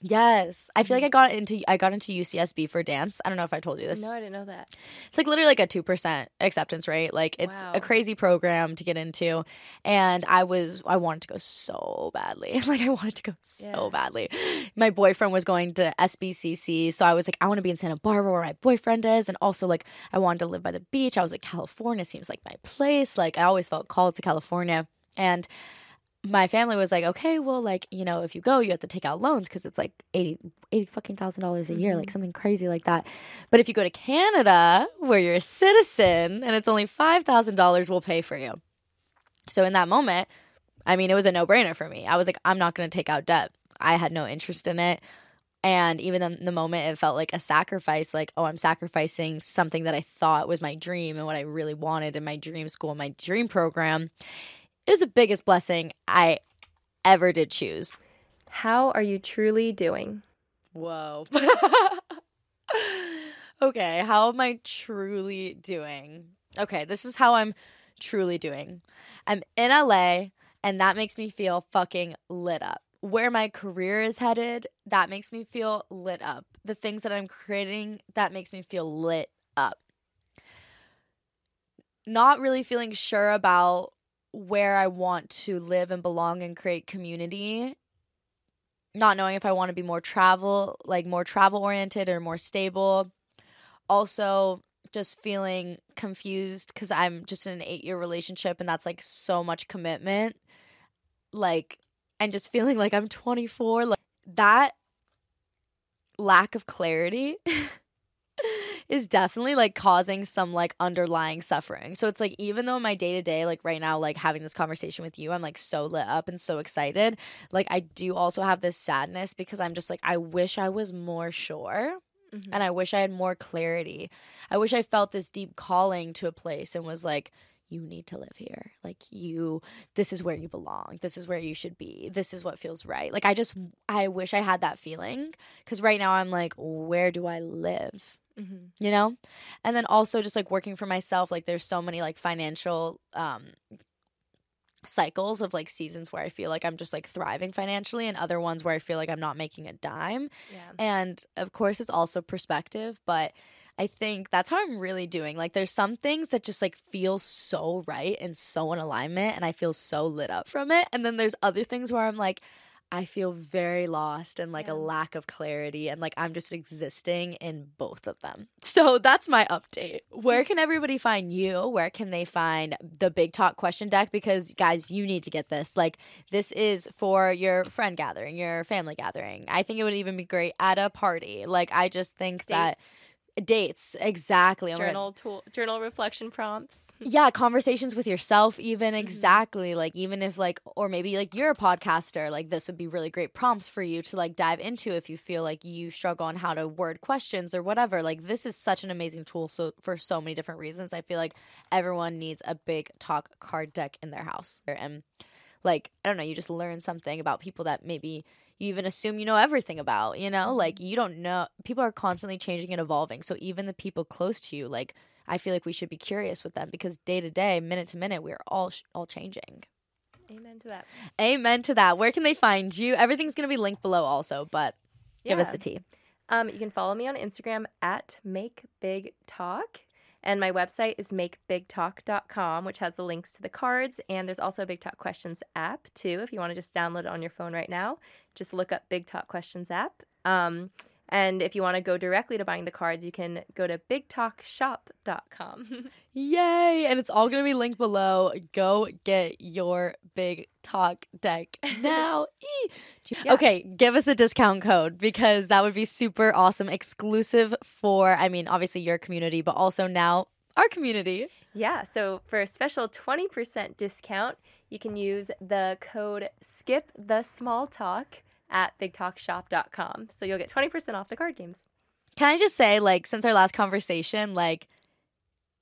yes, I feel Mm-hmm. like I got into I got into UCSB for dance. I don't know if I told you this. No, I didn't know that. It's like literally like a 2% acceptance rate. Like it's Wow. a crazy program to get into. And I was, I wanted to go so badly. like I wanted to go so badly. My boyfriend was going to SBCC. So I was like, I want to be in Santa Barbara where my boyfriend is. And also like, I wanted to live by the beach. I was like, California seems like my place. Like I always felt called to California. And my family was like, okay, well, like, you know, if you go, you have to take out loans because it's like 80, 80 fucking thousand dollars a year, like mm-hmm. something crazy like that. But if you go to Canada, where you're a citizen and it's only $5,000, we'll pay for you. So in that moment, I mean, it was a no brainer for me. I was like, I'm not going to take out debt. I had no interest in it. And even in the moment, it felt like a sacrifice like, oh, I'm sacrificing something that I thought was my dream and what I really wanted in my dream school, my dream program. It was the biggest blessing I ever did choose. How are you truly doing? Whoa. okay, how am I truly doing? Okay, this is how I'm truly doing. I'm in LA, and that makes me feel fucking lit up. Where my career is headed, that makes me feel lit up. The things that I'm creating, that makes me feel lit up. Not really feeling sure about where I want to live and belong and create community not knowing if I want to be more travel, like more travel oriented or more stable. Also, just feeling confused because I'm just in an eight year relationship and that's like so much commitment. Like, and just feeling like I'm 24. Like, that lack of clarity is definitely like causing some like underlying suffering. So it's like even though my day to day, like right now, like having this conversation with you, I'm like so lit up and so excited. Like I do also have this sadness because I'm just like, I wish I was more sure. Mm-hmm. And I wish I had more clarity. I wish I felt this deep calling to a place and was like, you need to live here. Like you this is where you belong. This is where you should be. This is what feels right. Like I just I wish I had that feeling cuz right now I'm like where do I live? Mm-hmm. You know? And then also just like working for myself like there's so many like financial um cycles of like seasons where I feel like I'm just like thriving financially and other ones where I feel like I'm not making a dime. Yeah. And of course it's also perspective, but I think that's how I'm really doing. Like there's some things that just like feel so right and so in alignment and I feel so lit up from it. And then there's other things where I'm like I feel very lost and like yeah. a lack of clarity and like I'm just existing in both of them. So that's my update. Where can everybody find you? Where can they find the Big Talk question deck because guys, you need to get this. Like this is for your friend gathering, your family gathering. I think it would even be great at a party. Like I just think Dates. that dates. Exactly. Journal tool journal reflection prompts. Yeah conversations with yourself even mm-hmm. exactly. Like even if like or maybe like you're a podcaster like this would be really great prompts for you to like dive into if you feel like you struggle on how to word questions or whatever. Like this is such an amazing tool so for so many different reasons. I feel like everyone needs a big talk card deck in their house. And like i don't know you just learn something about people that maybe you even assume you know everything about, you know? Like mm-hmm. you don't know people are constantly changing and evolving. So even the people close to you, like I feel like we should be curious with them because day to day, minute to minute, we're all sh- all changing. Amen to that. Amen to that. Where can they find you? Everything's going to be linked below also, but yeah. give us the tea. Um, you can follow me on Instagram at Make Big Talk. And my website is makebigtalk.com, which has the links to the cards. And there's also a Big Talk Questions app, too, if you want to just download it on your phone right now. Just look up Big Talk Questions app. Um, and if you want to go directly to buying the cards, you can go to bigtalkshop.com. Yay! And it's all going to be linked below. Go get your Big Talk deck now. yeah. Okay, give us a discount code because that would be super awesome. Exclusive for, I mean, obviously your community, but also now our community. Yeah, so for a special 20% discount, you can use the code SKIP the small talk at bigtalkshop.com. So you'll get 20% off the card games. Can I just say, like, since our last conversation, like,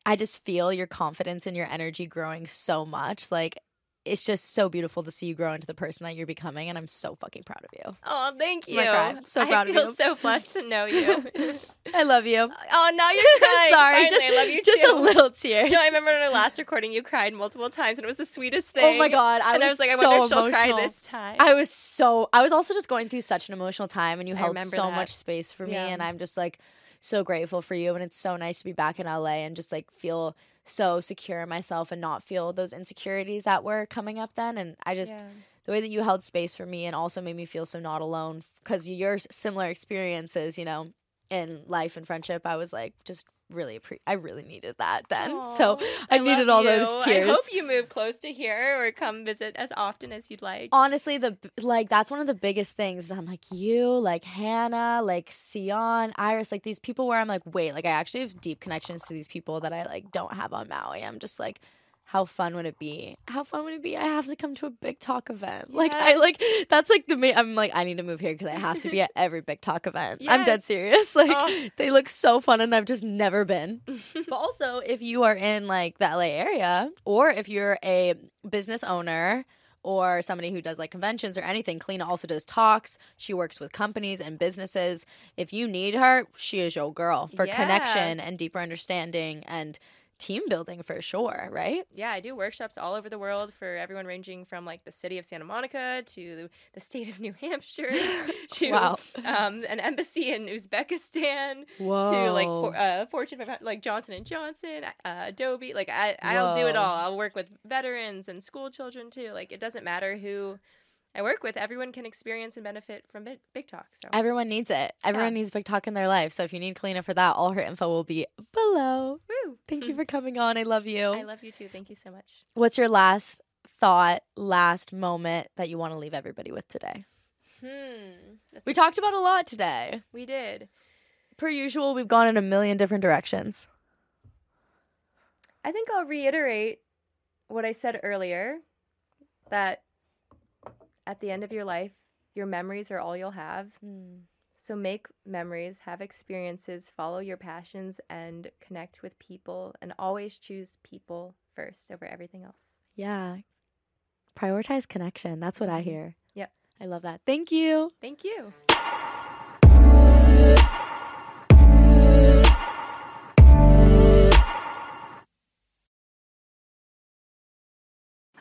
I just feel your confidence and your energy growing so much. Like, it's just so beautiful to see you grow into the person that you're becoming, and I'm so fucking proud of you. Oh, thank you. I'm so proud of you. I feel so blessed to know you. I love you. Oh, now you're crying. Sorry, Finally, just, I love you just too. a little tear. No, I remember in our last recording you cried multiple times, and it was the sweetest thing. Oh my god, I and was I was like, I so wonder if she'll cry this time. I was so. I was also just going through such an emotional time, and you held so that. much space for me, yeah. and I'm just like so grateful for you, and it's so nice to be back in LA and just like feel so secure in myself and not feel those insecurities that were coming up then. And I just, yeah. the way that you held space for me and also made me feel so not alone because your similar experiences, you know, in life and friendship, I was like, just really appre- I really needed that then. Aww, so I, I needed all you. those tears. I hope you move close to here or come visit as often as you'd like. Honestly, the like that's one of the biggest things. I'm like you, like Hannah, like Sion, Iris, like these people where I'm like, wait, like I actually have deep connections to these people that I like don't have on Maui. I'm just like how fun would it be? How fun would it be? I have to come to a big talk event. Yes. Like I like that's like the main. I'm like I need to move here because I have to be at every big talk event. Yes. I'm dead serious. Like oh. they look so fun and I've just never been. but also, if you are in like the LA area, or if you're a business owner or somebody who does like conventions or anything. Kalina also does talks. She works with companies and businesses. If you need her, she is your girl for yeah. connection and deeper understanding and team building for sure, right? Yeah, I do workshops all over the world for everyone ranging from like the city of Santa Monica to the state of New Hampshire to wow. um, an embassy in Uzbekistan Whoa. to like for, uh, Fortune like Johnson and Johnson, uh, Adobe. Like I, I'll do it all. I'll work with veterans and school children too. Like it doesn't matter who I work with, everyone can experience and benefit from Big, Big Talk. So everyone needs it. Everyone yeah. needs Big Talk in their life. So if you need Kalina for that, all her info will be below. Woo. Thank you for coming on. I love you. I love you too. Thank you so much. What's your last thought, last moment that you want to leave everybody with today? Hmm. we talked about a lot today. We did. per usual, we've gone in a million different directions. I think I'll reiterate what I said earlier that at the end of your life, your memories are all you'll have. Hmm. So make memories, have experiences, follow your passions, and connect with people. And always choose people first over everything else. Yeah. Prioritize connection. That's what I hear. Yep. I love that. Thank you. Thank you.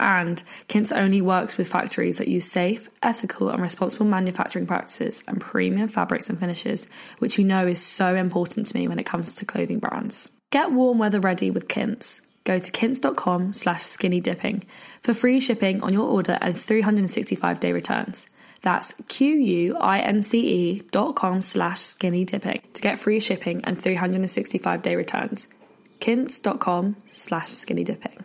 And Quince only works with factories that use safe, ethical, and responsible manufacturing practices and premium fabrics and finishes, which you know is so important to me when it comes to clothing brands. Get warm weather ready with Quince. Go to quince.com slash skinny dipping for free shipping on your order and 365 day returns. That's Q-U-I-N-C-E dot com slash skinny dipping to get free shipping and 365 day returns. Quince.com slash skinny dipping.